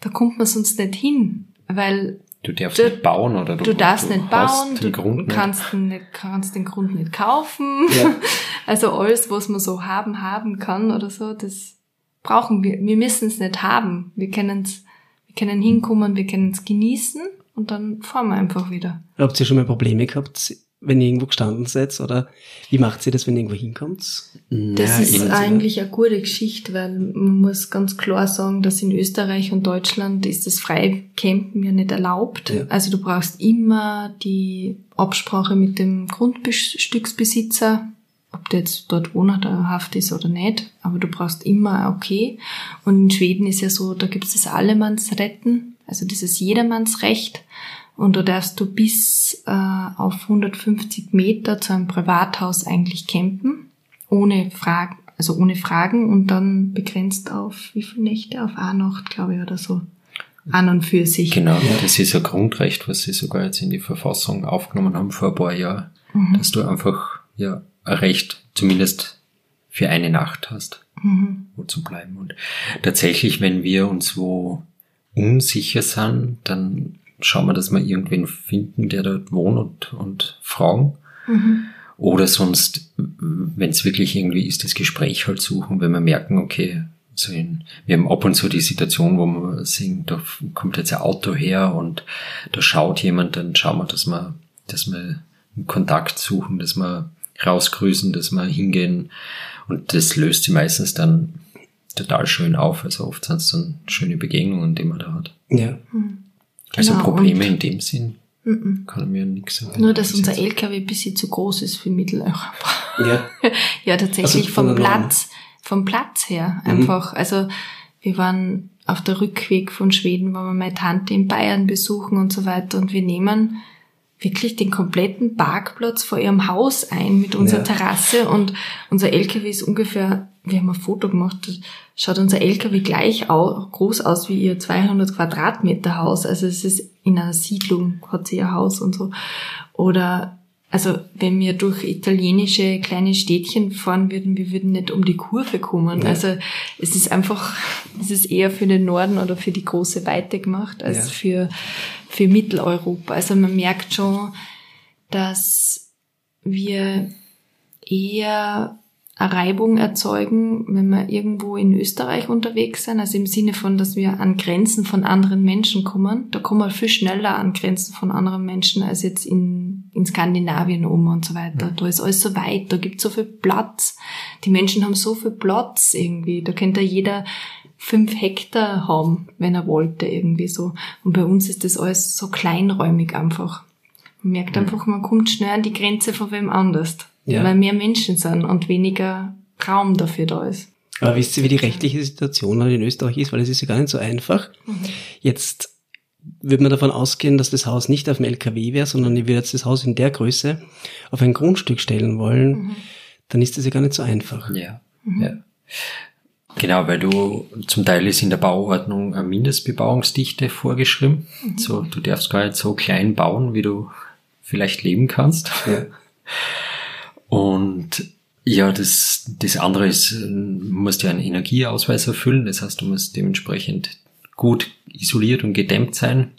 da kommt man sonst nicht hin, weil Du darfst Du- nicht bauen oder du, du darfst nicht hast bauen, den du Grund nicht. kannst, den nicht, kannst den Grund nicht kaufen. Ja. Also alles, was man so haben, haben kann oder so, das brauchen wir. Wir müssen es nicht haben. Wir können es, wir können hinkommen, wir können es genießen und dann fahren wir einfach wieder. Habt ihr schon mal Probleme gehabt, wenn ihr irgendwo gestanden seid? Oder wie macht ihr das, wenn ihr irgendwo hinkommt? Das Ja, ist eigentlich eine gute Geschichte, weil man muss ganz klar sagen, dass in Österreich und Deutschland ist das Freicampen ja nicht erlaubt. Ja. Also du brauchst immer die Absprache mit dem Grundstücksbesitzer, ob der jetzt dort wohnhaft ist oder nicht, aber du brauchst immer okay. Und in Schweden ist ja so, da gibt es das Allemannsretten, also dieses Jedermannsrecht. Und da darfst du bis äh, auf 150 Meter zu einem Privathaus eigentlich campen, ohne Fragen, also ohne Fragen und dann begrenzt auf wie viele Nächte? Auf eine Nacht, glaube ich, oder so. An und für sich. Genau, das ist ein Grundrecht, was sie sogar jetzt in die Verfassung aufgenommen haben vor ein paar Jahren, Mhm. dass du einfach ja ein Recht zumindest für eine Nacht hast, Mhm. wo zu bleiben. Und tatsächlich, wenn wir uns wo unsicher sind, dann schauen wir, dass wir irgendwen finden, der dort wohnt und, und fragen. Mhm. Oder sonst, wenn es wirklich irgendwie ist, das Gespräch halt suchen, wenn wir merken, okay, so in, wir haben ab und zu die Situation, wo wir sehen, da kommt jetzt ein Auto her und da schaut jemand, dann schauen wir, dass wir, dass wir einen Kontakt suchen, dass wir rausgrüßen, dass wir hingehen und das löst sie meistens dann total schön auf. Also oft sind es dann schöne Begegnungen, die man da hat. Ja. Also Genau, Probleme und- in dem Sinn Mhm. kann mir nichts sagen. Nur, dass unser LKW ein bisschen zu groß ist für Mitteleuropa. Ja. Ja, tatsächlich Also vom. Platz, vom Platz her Mhm. einfach. Also wir waren auf der Rückweg von Schweden, waren wir meine Tante in Bayern besuchen und so weiter und wir nehmen wirklich den kompletten Parkplatz vor ihrem Haus ein mit unserer Ja. Terrasse und unser LKW ist ungefähr, wir haben ein Foto gemacht, schaut unser LKW gleich au groß aus wie ihr 200 Quadratmeter Haus. Also es ist in einer Siedlung, hat sie ihr Haus und so. Oder also wenn wir durch italienische kleine Städtchen fahren würden, wir würden nicht um die Kurve kommen. Ja. Also es ist einfach, es ist eher für den Norden oder für die große Weite gemacht als Ja. für, für Mitteleuropa. Also man merkt schon, dass wir eher eine Reibung erzeugen, wenn wir irgendwo in Österreich unterwegs sind, also im Sinne von, dass wir an Grenzen von anderen Menschen kommen. Da kommen wir viel schneller an Grenzen von anderen Menschen als jetzt in, in Skandinavien um und so weiter. Da ist alles so weit, da gibt so viel Platz. Die Menschen haben so viel Platz irgendwie. Da könnte jeder fünf Hektar haben, wenn er wollte, irgendwie so. Und bei uns ist das alles so kleinräumig einfach. Man merkt einfach, man kommt schnell an die Grenze von wem anders. Ja. Weil mehr Menschen sind und weniger Raum dafür da ist. Aber wisst ihr, wie die rechtliche Situation in Österreich ist? Weil es ist ja gar nicht so einfach. Jetzt würde man davon ausgehen, dass das Haus nicht auf dem LKW wäre, sondern ich würde jetzt das Haus in der Größe auf ein Grundstück stellen wollen. Dann ist das ja gar nicht so einfach. Ja, ja. Genau, weil du zum Teil ist in der Bauordnung eine Mindestbebauungsdichte vorgeschrieben. So, du darfst gar nicht so klein bauen, wie du vielleicht leben kannst. Ja. Und ja, das, das andere ist, du musst ja einen Energieausweis erfüllen. Das heißt, du musst dementsprechend gut isoliert und gedämmt sein.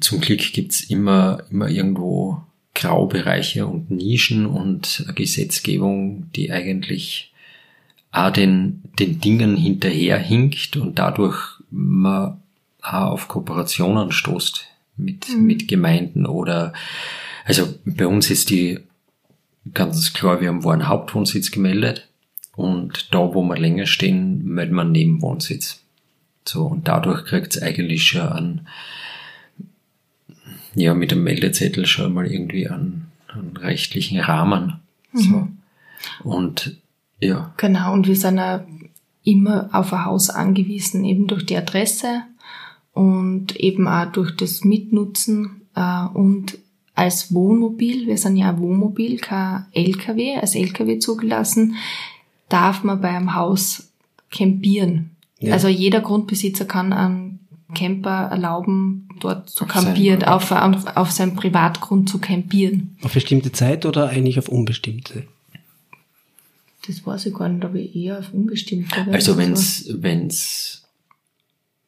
Zum Glück gibt's immer, immer irgendwo Graubereiche und Nischen und eine Gesetzgebung, die eigentlich auch den, den Dingen hinterherhinkt und dadurch man auch auf Kooperationen stoßt mit, mit Gemeinden oder, also bei uns ist die ganz klar, wir haben wo einen Hauptwohnsitz gemeldet und da, wo wir länger stehen, meldet man Nebenwohnsitz. So, und dadurch kriegt es eigentlich schon einen, ja, mit dem Meldezettel schon mal irgendwie einen, einen rechtlichen Rahmen. So. Und ja, Genau, und wir sind auch immer auf ein Haus angewiesen, eben durch die Adresse und eben auch durch das Mitnutzen äh, und als Wohnmobil, wir sind ja ein Wohnmobil, kein LKW, als LKW zugelassen, darf man bei einem Haus campieren. Ja. Also jeder Grundbesitzer kann einen Camper erlauben, dort zu Auf campieren, auf, auf, auf seinem Privatgrund zu campieren. Auf bestimmte Zeit oder eigentlich auf unbestimmte? Das weiß ich gar nicht, aber eher auf unbestimmte. also So. wenn's, wenn's,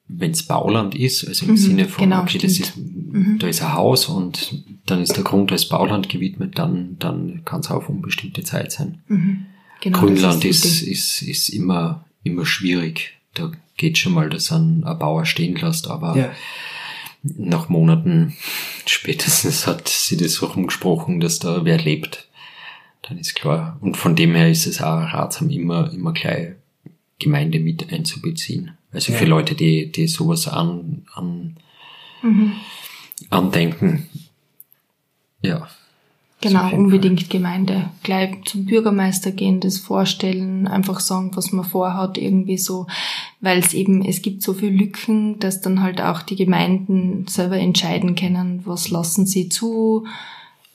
wenn's Bauland ist, also im Mhm, Sinne von, genau, okay, das ist, stimmt. da ist ein Haus und dann ist der Grund als Bauland gewidmet, dann, dann kann es auf unbestimmte Zeit sein. Mhm. Genau, Grünland ist, die ist, ist immer, immer schwierig. Da geht schon mal, dass ein, ein Bauer stehen lässt, aber Ja. nach Monaten spätestens hat sie das so rumgesprochen, dass da wer lebt. Dann ist klar. Und von dem her ist es auch ratsam, immer, immer gleich Gemeinde mit einzubeziehen. Also Ja. für Leute, die, die sowas an, an, Mhm. andenken. Ja. Genau, unbedingt Gemeinde. Gleich zum Bürgermeister gehen, das vorstellen, einfach sagen, was man vorhat, irgendwie so, weil es eben, es gibt so viele Lücken, dass dann halt auch die Gemeinden selber entscheiden können, was lassen sie zu.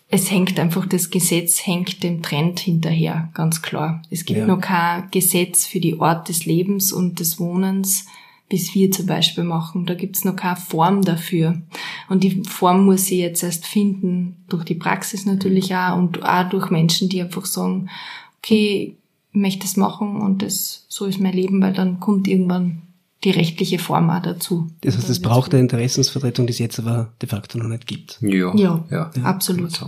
Es hängt einfach, das Gesetz hängt dem Trend hinterher, ganz klar. Es gibt Ja. noch kein Gesetz für die Ort des Lebens und des Wohnens, bis wir zum Beispiel machen. Da gibt's noch keine Form dafür. Und die Form muss sie jetzt erst finden, durch die Praxis natürlich auch und auch durch Menschen, die einfach sagen, okay, ich möchte das machen und das, so ist mein Leben, weil dann kommt irgendwann die rechtliche Form auch dazu. Das heißt, es braucht eine Interessensvertretung, die es jetzt aber de facto noch nicht gibt. Ja, Ja, ja, absolut.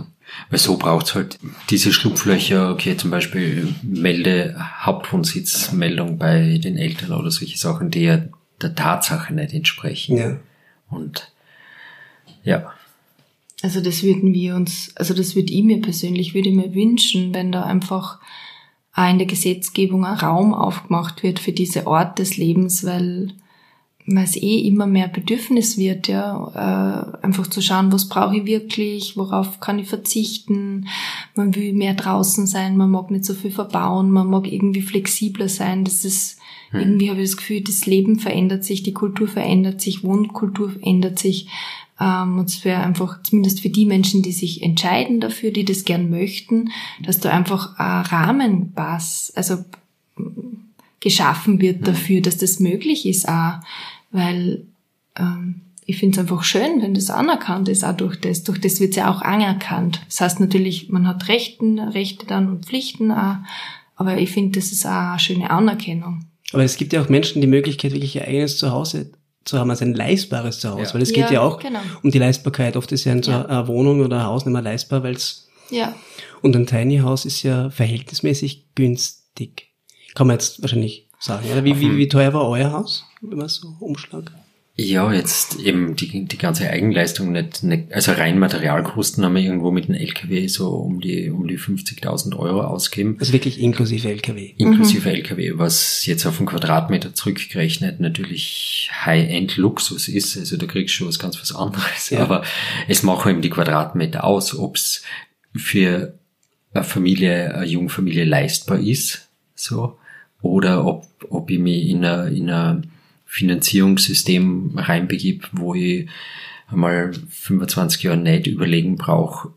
Weil so braucht's halt diese Schlupflöcher, okay, zum Beispiel melde Hauptwohnsitzmeldung bei den Eltern oder solche Sachen, die ja der Tatsache nicht entsprechen. Ja. Und ja, Also das würden wir uns, also das würde ich mir persönlich, würde ich mir wünschen, wenn da einfach auch in der Gesetzgebung ein Raum aufgemacht wird für diese Art des Lebens, weil weil es eh immer mehr Bedürfnis wird, ja, äh, einfach zu schauen, was brauche ich wirklich, worauf kann ich verzichten. Man will mehr draußen sein, man mag nicht so viel verbauen, man mag irgendwie flexibler sein. Das ist hm. irgendwie habe ich das Gefühl, das Leben verändert sich, die Kultur verändert sich, Wohnkultur verändert sich. Ähm, und es wäre einfach, zumindest für die Menschen, die sich entscheiden dafür, die das gern möchten, dass da einfach ein Rahmen passt, also geschaffen wird hm. dafür, dass das möglich ist auch weil ähm, ich finde es einfach schön, wenn das anerkannt ist, auch durch das. Durch das wird es ja auch anerkannt. Das heißt natürlich, man hat Rechten, Rechte dann und Pflichten auch, aber ich finde, das ist auch eine schöne Anerkennung. Aber es gibt ja auch Menschen die Möglichkeit, wirklich ein eigenes Zuhause zu haben, also ein leistbares Zuhause, ja. weil es geht ja, ja auch genau. um die Leistbarkeit. Oft ist ja, ja. eine Wohnung oder ein Haus nicht mehr leistbar, weil es ja. und ein Tiny House ist ja verhältnismäßig günstig. Kann man jetzt wahrscheinlich sagen. Oder wie, wie, wie teuer war euer Haus? Wenn man so umschlag? Ja, jetzt eben die, die ganze Eigenleistung nicht, nicht, also rein Materialkosten haben wir irgendwo mit dem LKW so um die, um die 50.000 Euro ausgeben. Also wirklich inklusive LKW. Inklusive mhm. LKW, was jetzt auf einen Quadratmeter zurückgerechnet natürlich High-End-Luxus ist. Also da kriegst du schon was ganz was anderes. Ja. Aber es machen eben die Quadratmeter aus, ob's für eine Familie, eine Jungfamilie leistbar ist, so, oder ob, ob ich mich in einer, in einer Finanzierungssystem reinbegib, wo ich einmal 25 Jahre nicht überlegen brauche,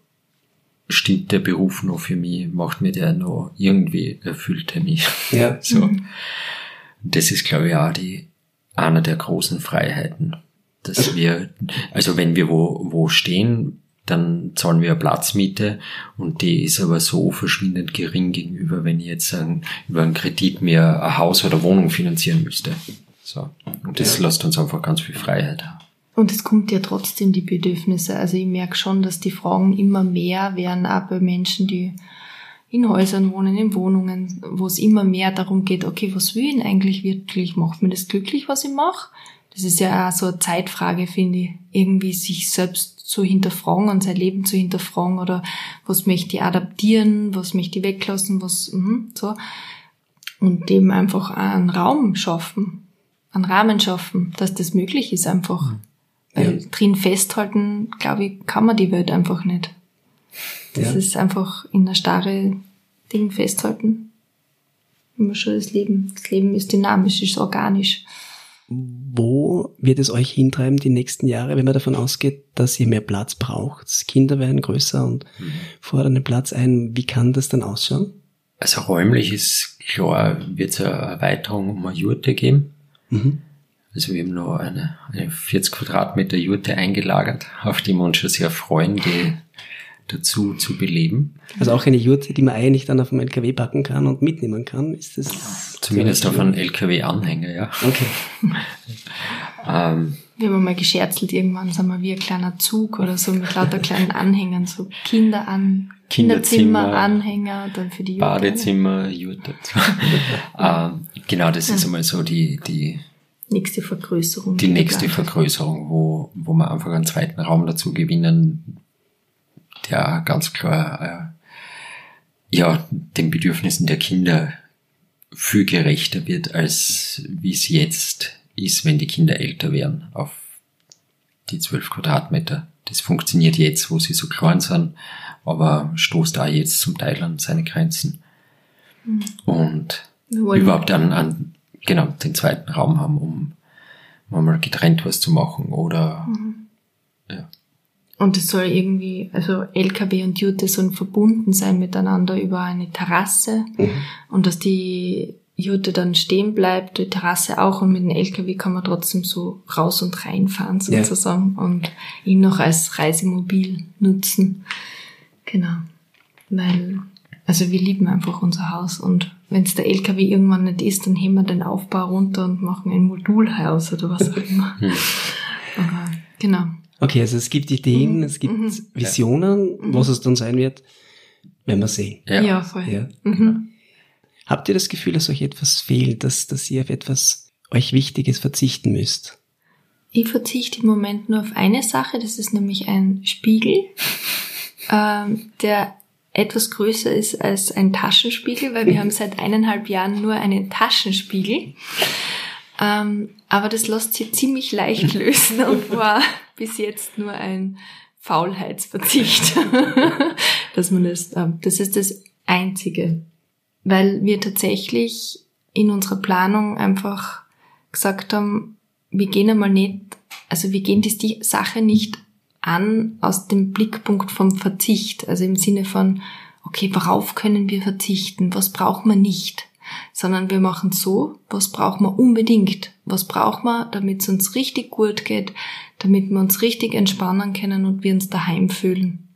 stimmt der Beruf noch für mich, macht mir der noch irgendwie, erfüllt er mich. Ja. so. Mhm. Das ist, glaube ich, auch die, einer der großen Freiheiten, dass wir, also wenn wir wo, wo stehen, dann zahlen wir eine Platzmiete und die ist aber so verschwindend gering gegenüber, wenn ich jetzt sagen, über einen Kredit mir ein Haus oder Wohnung finanzieren müsste. So. Und das ja. lässt uns einfach ganz viel Freiheit haben. Und es kommt ja trotzdem die Bedürfnisse. Also ich merke schon, dass die Fragen immer mehr werden, auch bei Menschen, die in Häusern wohnen, in Wohnungen, wo es immer mehr darum geht, okay, was will ich eigentlich wirklich? Macht mir das glücklich, was ich mache? Das ist ja auch so eine Zeitfrage, finde ich. Irgendwie sich selbst zu hinterfragen und sein Leben zu hinterfragen oder was möchte ich adaptieren, was möchte ich weglassen, was, mh, so. Und dem einfach einen Raum schaffen einen Rahmen schaffen, dass das möglich ist einfach. Mhm. Weil ja. drin festhalten, glaube ich, kann man die Welt einfach nicht. Das ja. ist einfach in einer starre Ding festhalten. Immer schon das Leben. Das Leben ist dynamisch, ist organisch. Wo wird es euch hintreiben die nächsten Jahre, wenn man davon ausgeht, dass ihr mehr Platz braucht? Kinder werden größer und mhm. fordern den Platz ein. Wie kann das dann ausschauen? Also räumlich ist klar, wird es eine Erweiterung um eine Jurte geben. Mhm. Also wir haben noch eine, eine 40 Quadratmeter Jurte eingelagert, auf die wir uns schon sehr freuen, die dazu zu beleben. Also auch eine Jurte, die man eigentlich dann auf dem LKW packen kann und mitnehmen kann, ist das? Zumindest auf einen LKW-Anhänger, ja. Okay. ähm, wir haben mal gescherzelt, irgendwann sind wir wie ein kleiner Zug oder so mit lauter kleinen Anhängern, so Kinder an, Kinderzimmer, Kinderzimmer Anhänger, dann für die Jurte. Badezimmer, Jurte. ähm, genau, das ist einmal so die, die nächste Vergrößerung. Die nächste Vergrößerung, wo, wo wir einfach einen zweiten Raum dazu gewinnen, der ganz klar äh, ja den Bedürfnissen der Kinder viel gerechter wird, als wie es jetzt ist, wenn die Kinder älter werden, auf die zwölf Quadratmeter. Das funktioniert jetzt, wo sie so klein sind, aber stoßt da jetzt zum Teil an seine Grenzen. Mhm. Und überhaupt an, an genau den zweiten Raum haben, um mal getrennt was zu machen oder mhm. ja. Und es soll irgendwie, also LKW und Jute sollen verbunden sein miteinander über eine Terrasse mhm. und dass die Jute dann stehen bleibt, die Terrasse auch und mit dem LKW kann man trotzdem so raus und reinfahren sozusagen ja. und ihn noch als Reisemobil nutzen. Genau. Weil, also wir lieben einfach unser Haus und wenn es der LKW irgendwann nicht ist, dann heben wir den Aufbau runter und machen ein Modulhaus oder was auch immer. Hm. Aber genau. Okay, also es gibt Ideen, mhm. es gibt mhm. Visionen, mhm. was es dann sein wird, wenn wir sehen. Ja, ja voll. Ja. Mhm. Habt ihr das Gefühl, dass euch etwas fehlt, dass, dass ihr auf etwas euch Wichtiges verzichten müsst? Ich verzichte im Moment nur auf eine Sache, das ist nämlich ein Spiegel, ähm, der etwas größer ist als ein Taschenspiegel, weil wir haben seit eineinhalb Jahren nur einen Taschenspiegel. Ähm, aber das lässt sich ziemlich leicht lösen und war bis jetzt nur ein Faulheitsverzicht. dass man das, ähm, das ist das Einzige. Weil wir tatsächlich in unserer Planung einfach gesagt haben, wir gehen einmal nicht, also wir gehen die Sache nicht an aus dem Blickpunkt vom Verzicht, also im Sinne von, okay, worauf können wir verzichten, was brauchen wir nicht, sondern wir machen so, was brauchen wir unbedingt, was brauchen wir, damit es uns richtig gut geht, damit wir uns richtig entspannen können und wir uns daheim fühlen.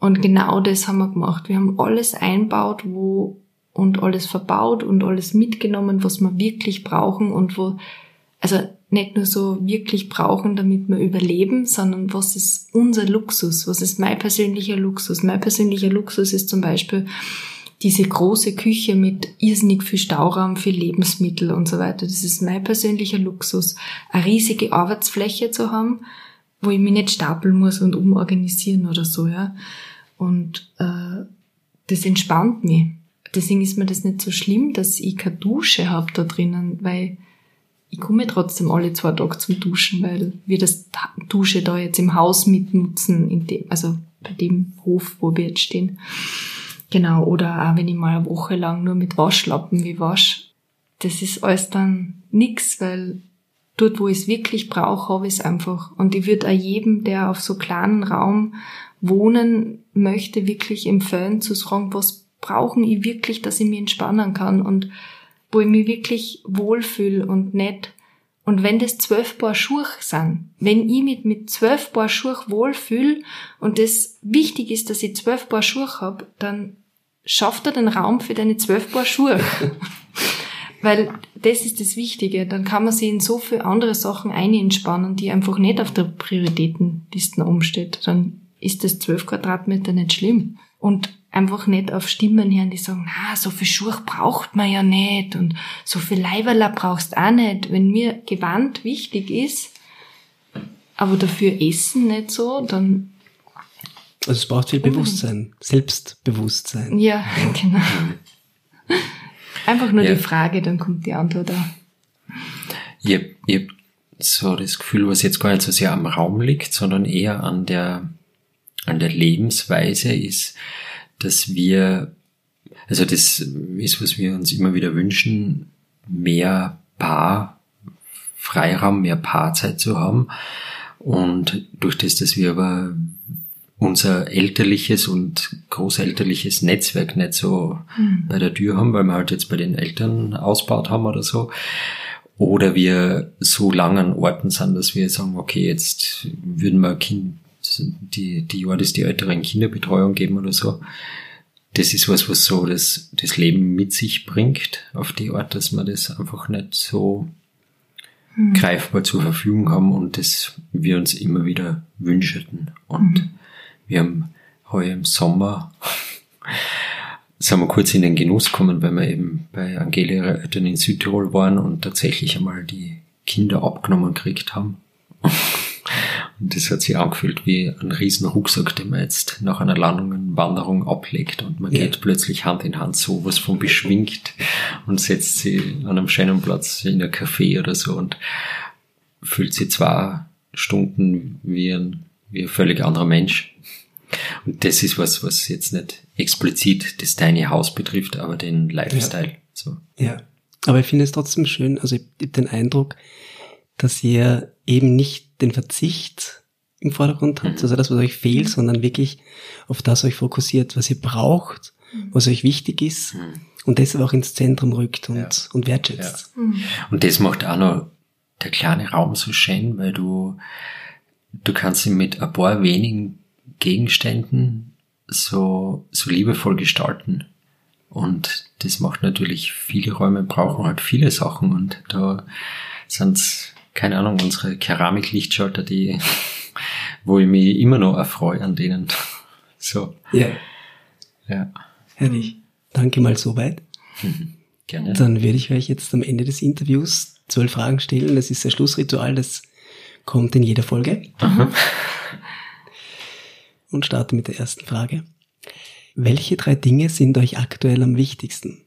Und genau das haben wir gemacht. Wir haben alles einbaut, wo und alles verbaut und alles mitgenommen, was wir wirklich brauchen und wo, also nicht nur so wirklich brauchen, damit wir überleben, sondern was ist unser Luxus? Was ist mein persönlicher Luxus? Mein persönlicher Luxus ist zum Beispiel diese große Küche mit irrsinnig viel Stauraum für Lebensmittel und so weiter. Das ist mein persönlicher Luxus. Eine riesige Arbeitsfläche zu haben, wo ich mich nicht stapeln muss und umorganisieren oder so, ja. Und äh, das entspannt mich. Deswegen ist mir das nicht so schlimm, dass ich keine Dusche habe da drinnen, weil ich komme trotzdem alle zwei Tage zum Duschen, weil wir das Dusche da jetzt im Haus mitnutzen, in dem, also bei dem Hof, wo wir jetzt stehen. Genau, oder auch wenn ich mal eine Woche lang nur mit Waschlappen wie wasch, das ist alles dann nix, weil dort, wo ich es wirklich brauche, habe ich es einfach. Und ich würde auch jedem, der auf so kleinen Raum wohnen möchte, wirklich empfehlen zu sagen, was brauchen ich wirklich, dass ich mich entspannen kann und wo ich mich wirklich wohlfühle und nett. Und wenn das zwölf Paar Schuhe sind, wenn ich mit, mit zwölf Paar Schuhe wohlfühle und das wichtig ist, dass ich zwölf Paar Schuhe habe, dann schafft er den Raum für deine zwölf Paar Schuhe. Weil das ist das Wichtige. Dann kann man sich in so viele andere Sachen einspannen, die einfach nicht auf der Prioritätenliste umsteht. Dann ist das zwölf Quadratmeter nicht schlimm. Und einfach nicht auf Stimmen hören, die sagen, na, so viel Schuhe braucht man ja nicht und so viel Leiberler brauchst auch nicht. Wenn mir Gewand wichtig ist, aber dafür Essen nicht so, dann... Also es braucht viel Bewusstsein, Selbstbewusstsein. Ja, genau. Einfach nur ja. die Frage, dann kommt die Antwort auch. Ich habe hab so das Gefühl, was jetzt gar nicht so sehr am Raum liegt, sondern eher an der, an der Lebensweise ist, dass wir, also das ist, was wir uns immer wieder wünschen, mehr Paar Freiraum, mehr Paarzeit zu haben. Und durch das, dass wir aber unser elterliches und großelterliches Netzwerk nicht so mhm. bei der Tür haben, weil wir halt jetzt bei den Eltern ausbaut haben oder so. Oder wir so lang an Orten sind, dass wir sagen, okay, jetzt würden wir kind, die, die Jordis die älteren Kinderbetreuung geben oder so. Das ist was, was so das, das Leben mit sich bringt, auf die Art, dass man das einfach nicht so hm. greifbar zur Verfügung haben und das wir uns immer wieder wünschen. Und hm. wir haben heuer im Sommer sind wir kurz in den Genuss gekommen, weil wir eben bei Angela ihre Eltern in Südtirol waren und tatsächlich einmal die Kinder abgenommen gekriegt haben. Und das hat sich angefühlt wie ein riesen Rucksack, den man jetzt nach einer Landung und Wanderung ablegt und man ja. geht plötzlich Hand in Hand sowas von beschwingt und setzt sie an einem schönen Platz in ein Café oder so und fühlt sich zwei Stunden wie ein, wie ein völlig anderer Mensch. Und das ist was, was jetzt nicht explizit das Tiny House betrifft, aber den Lifestyle. Ja. So. ja. Aber ich finde es trotzdem schön, also ich habe den Eindruck, dass ihr eben nicht den Verzicht im Vordergrund habt, mhm. also das, was euch fehlt, mhm. sondern wirklich auf das euch fokussiert, was ihr braucht, mhm. was euch wichtig ist und deshalb auch ins Zentrum rückt und, ja. und wertschätzt. Ja. Und das macht auch noch der kleine Raum so schön, weil du, du kannst ihn mit ein paar wenigen Gegenständen so, so liebevoll gestalten. Und das macht natürlich viele Räume brauchen halt viele Sachen und da sind keine Ahnung, unsere Keramiklichtschalter, die, wo ich mich immer noch erfreue an denen. So. Ja. Ja. Herrlich. Danke mal soweit. Mhm. Gerne. Dann werde ich euch jetzt am Ende des Interviews zwölf Fragen stellen. Das ist das Schlussritual, das kommt in jeder Folge. Mhm. Und starte mit der ersten Frage. Welche drei Dinge sind euch aktuell am wichtigsten?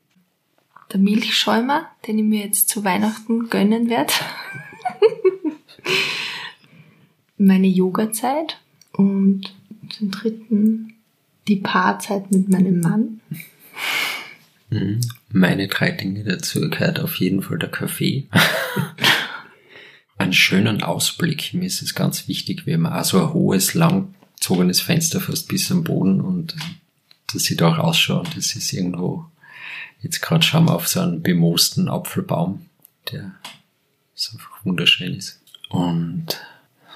der Milchschäumer, den ich mir jetzt zu Weihnachten gönnen werde. Meine Yoga-Zeit und den dritten die Paarzeit mit meinem Mann. Mhm. Meine drei Dinge dazu gehört auf jeden Fall der Kaffee. Einen schönen Ausblick. Mir ist es ganz wichtig, wir haben auch so ein hohes, langgezogenes Fenster fast bis am Boden und das sieht auch ausschaut. Das ist irgendwo, jetzt gerade schauen wir auf so einen bemoosten Apfelbaum, der so wunderschön ist. Und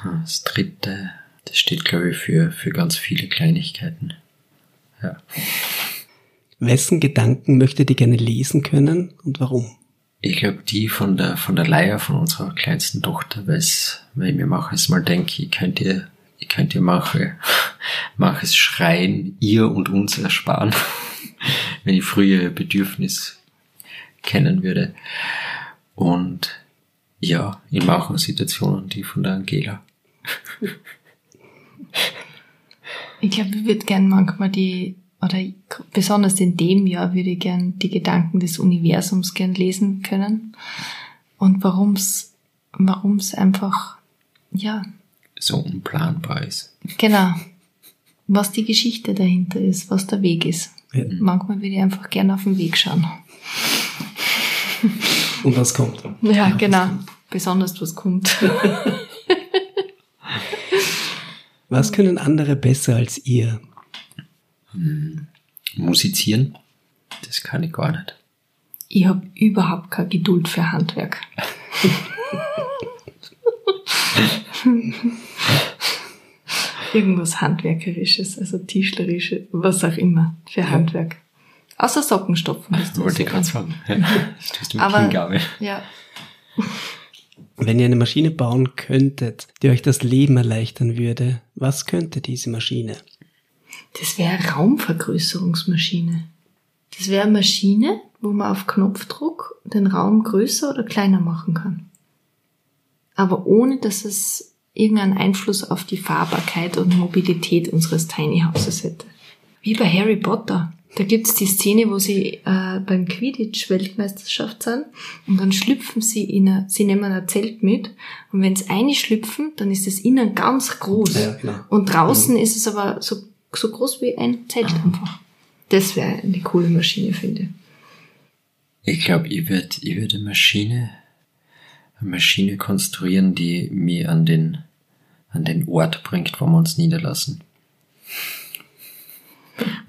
das dritte, das steht glaube ich für, für ganz viele Kleinigkeiten. Ja. Wessen Gedanken möchtet ihr gerne lesen können und warum? Ich glaube, die von der, von der Leier von unserer kleinsten Tochter, weil weil ich mir manches mal denke, ich könnte ihr, ich könnte ihr manche, manches Schreien ihr und uns ersparen, wenn ich früher ihr Bedürfnis kennen würde. Und ja, in manchen Situationen die von der Angela. Ich glaube, ich würde gern manchmal die, oder besonders in dem Jahr würde ich gern die Gedanken des Universums gern lesen können. Und warum's, warum's einfach, ja. So unplanbar ist. Genau. Was die Geschichte dahinter ist, was der Weg ist. Ja. Manchmal würde ich einfach gern auf den Weg schauen. Und was kommt? Ja, genau. Besonders was kommt. Was können andere besser als ihr? Musizieren, das kann ich gar nicht. Ich habe überhaupt keine Geduld für Handwerk. Irgendwas Handwerkerisches, also Tischlerisches, was auch immer für Handwerk. Außer Sockenstopfen. Wollte ich gerade sagen. Ja. Das tust du mit Aber- Hingabe. Ja, Wenn ihr eine Maschine bauen könntet, die euch das Leben erleichtern würde, was könnte diese Maschine? das wäre eine Raumvergrößerungsmaschine. Das wäre eine Maschine, wo man auf Knopfdruck den Raum größer oder kleiner machen kann. Aber ohne, dass es irgendeinen Einfluss auf die Fahrbarkeit und Mobilität unseres Tiny Houses hätte. Wie bei Harry Potter. Da gibt's die Szene, wo sie äh, beim Quidditch-Weltmeisterschaft sind und dann schlüpfen sie in ein, sie nehmen ein Zelt mit und wenn sie eine schlüpfen, dann ist es innen ganz groß. Ja, genau. Und draußen ist es aber so, so groß wie ein Zelt einfach. Das wäre eine coole Maschine, finde ich. Ich glaube, ich würde ich würd eine Maschine, eine Maschine konstruieren, die mir an den, an den Ort bringt, wo wir uns niederlassen.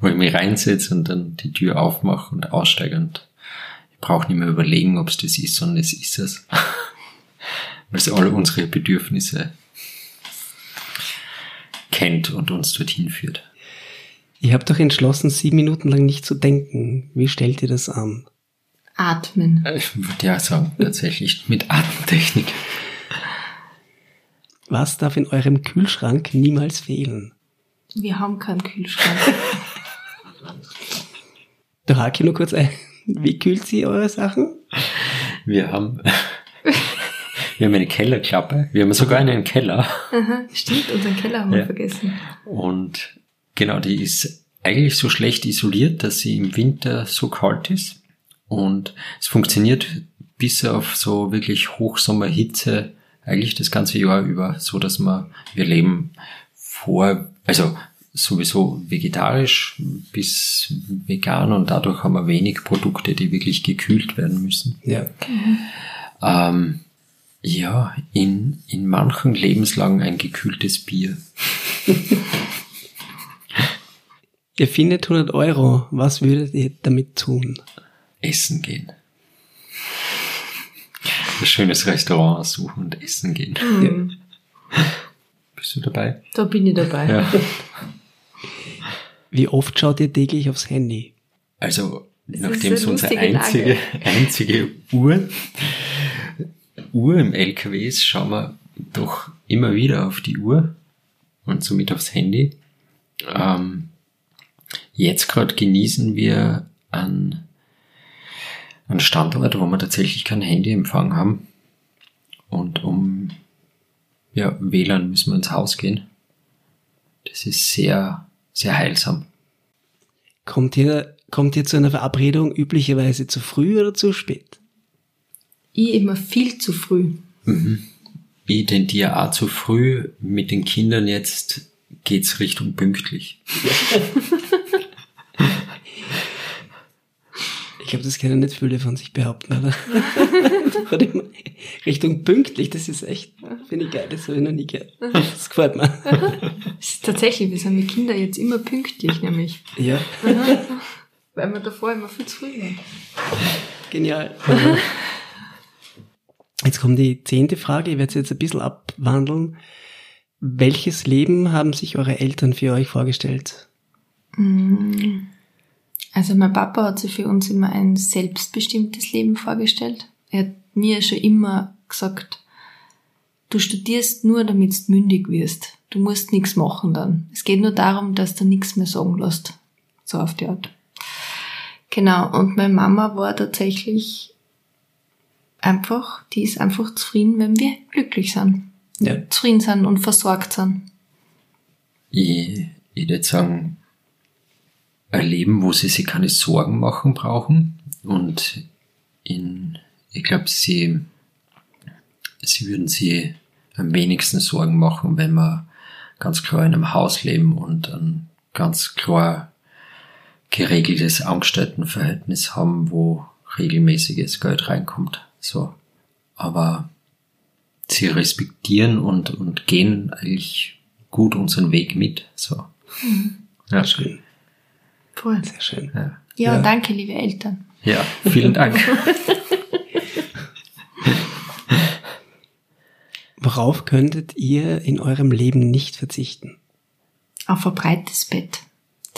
Wo ich mich reinsetze und dann die Tür aufmache und aussteige und ich brauche nicht mehr überlegen, ob es das ist, sondern es ist es. Weil es alle unsere Bedürfnisse kennt und uns dorthin führt. Ihr habt doch entschlossen, sieben Minuten lang nicht zu denken. Wie stellt ihr das an? Atmen. Ich würde ja sagen, tatsächlich mit Atemtechnik. Was darf in eurem Kühlschrank niemals fehlen? Wir haben keinen Kühlschrank. Da hake ich nur kurz ein. Wie kühlt sie eure Sachen? Wir haben, wir haben eine Kellerklappe. Wir haben sogar einen Keller. Aha, Stimmt, unseren Keller haben wir Ja. vergessen. Und genau, die ist eigentlich so schlecht isoliert, dass sie im Winter so kalt ist. Und es funktioniert bis auf so wirklich Hochsommerhitze eigentlich das ganze Jahr über, so dass wir, wir leben vor, also sowieso vegetarisch bis vegan und dadurch haben wir wenig Produkte, die wirklich gekühlt werden müssen. Ja. Ähm, ja, in, in manchen Lebenslagen ein gekühltes Bier. Ihr findet 100 Euro. Was würdet ihr damit tun? Essen gehen. Ein schönes Restaurant suchen und essen gehen. Mhm. Bist du dabei? Da bin ich dabei. Ja. Wie oft schaut ihr täglich aufs Handy? Also, Das nachdem es unsere einzige, Lage. einzige Uhr, Uhr im LKW ist, schauen wir doch immer wieder auf die Uhr und somit aufs Handy. Ähm, jetzt gerade genießen wir an einen Standort, wo wir tatsächlich kein Handyempfang haben. Und um ja, WLAN müssen wir ins Haus gehen. Das ist sehr, sehr heilsam. Kommt ihr kommt ihr zu einer Verabredung üblicherweise zu früh oder zu spät? Ich immer viel zu früh. Ich tendiere auch zu früh. Mit den Kindern jetzt geht's Richtung pünktlich. Ich glaube, das können nicht viele von sich behaupten, oder? Richtung pünktlich, das ist echt, finde ich geil, das habe ich noch nie gehört. Das gefällt mir. Es ist tatsächlich, wir sind mit Kindern jetzt immer pünktlich, nämlich. Ja, Weil wir davor immer viel zu früh waren. genial. Jetzt kommt die zehnte Frage, ich werde sie jetzt ein bisschen abwandeln. Welches Leben haben sich eure Eltern für euch vorgestellt? Also mein Papa hat sich für uns immer ein selbstbestimmtes Leben vorgestellt. Er hat mir schon immer gesagt, du studierst nur, damit du mündig wirst. Du musst nichts machen dann. Es geht nur darum, dass du nichts mehr sagen lässt. So auf die Art. Genau, und meine Mama war tatsächlich einfach, die ist einfach zufrieden, wenn wir glücklich sind. Ja. Zufrieden sind und versorgt sind. Ich, ich würde sagen, ein Leben, wo sie sich keine Sorgen machen brauchen. Und in, ich glaube, sie, sie würden sie am wenigsten Sorgen machen, wenn wir ganz klar in einem Haus leben und ein ganz klar geregeltes Angestelltenverhältnis haben, wo regelmäßiges Geld reinkommt. So. Aber sie respektieren und, und gehen eigentlich gut unseren Weg mit. So. Ja, Schön, Voll. sehr schön. Ja. Ja, Ja. danke, liebe Eltern. ja, vielen Dank. Worauf könntet ihr in eurem Leben nicht verzichten? Auf ein breites Bett.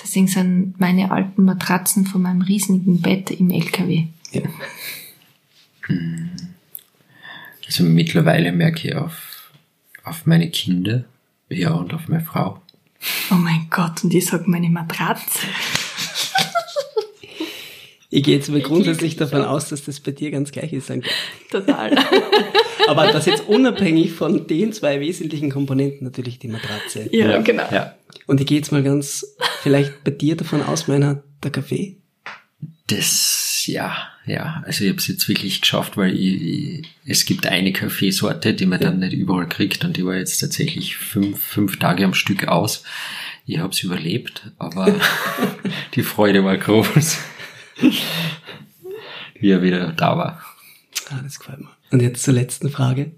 Deswegen sind meine alten Matratzen von meinem riesigen Bett im LKW. Ja. Also mittlerweile merke ich auf, auf meine Kinder, ja, und auf meine Frau. Oh mein Gott, und ich sag meine Matratze. Ich gehe jetzt aber grundsätzlich davon aus, dass das bei dir ganz gleich ist. Anke. Total. Aber das jetzt unabhängig von den zwei wesentlichen Komponenten natürlich die Matratze. ja, genau. Ja. Und ich gehe jetzt mal ganz vielleicht bei dir davon aus, meiner der Kaffee. Das, ja, ja. Also ich habe es jetzt wirklich geschafft, weil ich, ich, es gibt eine Kaffeesorte, die man dann nicht überall kriegt und die war jetzt tatsächlich fünf, fünf Tage am Stück aus. Ich habe es überlebt, aber die Freude war groß, wie er wieder da war. Ah, das gefällt mir. Und jetzt zur letzten Frage.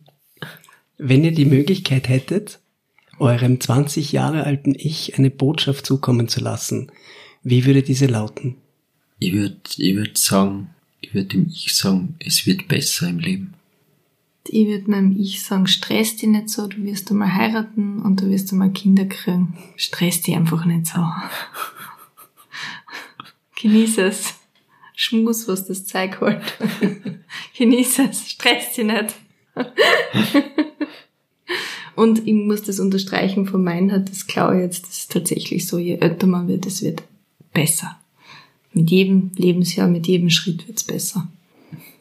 Wenn ihr die Möglichkeit hättet, eurem 20 Jahre alten Ich eine Botschaft zukommen zu lassen, wie würde diese lauten? Ich würde ich würd sagen, ich würde dem Ich sagen, es wird besser im Leben. Ich würde meinem Ich sagen, stress dich nicht so, du wirst einmal heiraten und du wirst einmal Kinder kriegen. Stress dich einfach nicht so. Genieß es. Schmus, was das Zeug holt. Genieß es. Stress dich nicht. und ich muss das unterstreichen von Meinhard, das glaube ich jetzt, das ist tatsächlich so, je älter man wird, es wird besser. Mit jedem Lebensjahr, mit jedem Schritt wird's besser.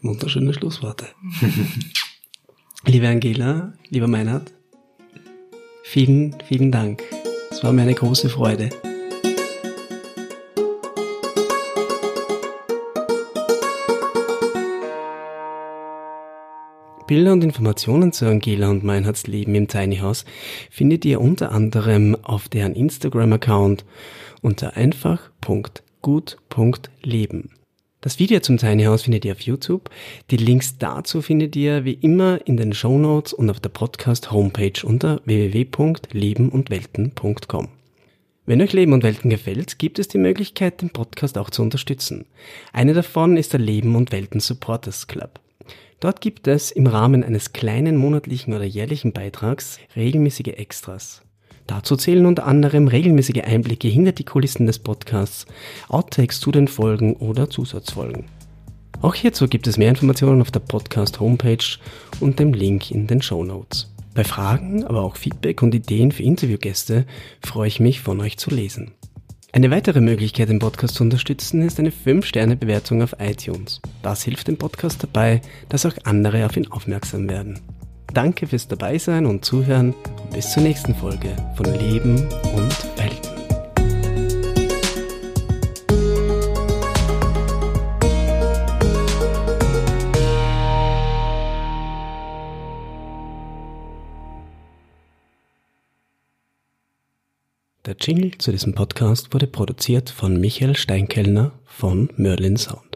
Wunderschöne Schlussworte. Liebe Angela, lieber Meinhard, vielen, vielen Dank. Es war mir eine große Freude. Bilder und Informationen zu Angela und Meinhards Leben im Tiny House findet ihr unter anderem auf deren Instagram-Account unter einfach.gut.leben. Das Video zum Tiny House findet ihr auf YouTube. Die Links dazu findet ihr wie immer in den Show Notes und auf der Podcast Homepage unter www.lebenundwelten.com. Wenn euch Leben und Welten gefällt, gibt es die Möglichkeit, den Podcast auch zu unterstützen. Eine davon ist der Leben und Welten Supporters Club. Dort gibt es im Rahmen eines kleinen monatlichen oder jährlichen Beitrags regelmäßige Extras. Dazu zählen unter anderem regelmäßige Einblicke hinter die Kulissen des Podcasts, Outtakes zu den Folgen oder Zusatzfolgen. Auch hierzu gibt es mehr Informationen auf der Podcast-Homepage und dem Link in den Show Notes. Bei Fragen, aber auch Feedback und Ideen für Interviewgäste freue ich mich, von euch zu lesen. Eine weitere Möglichkeit, den Podcast zu unterstützen, ist eine 5-Sterne-Bewertung auf iTunes. Das hilft dem Podcast dabei, dass auch andere auf ihn aufmerksam werden. Danke fürs Dabeisein und Zuhören und bis zur nächsten Folge von Leben und Der Jingle zu diesem Podcast wurde produziert von Michael Steinkellner von Merlin Sound.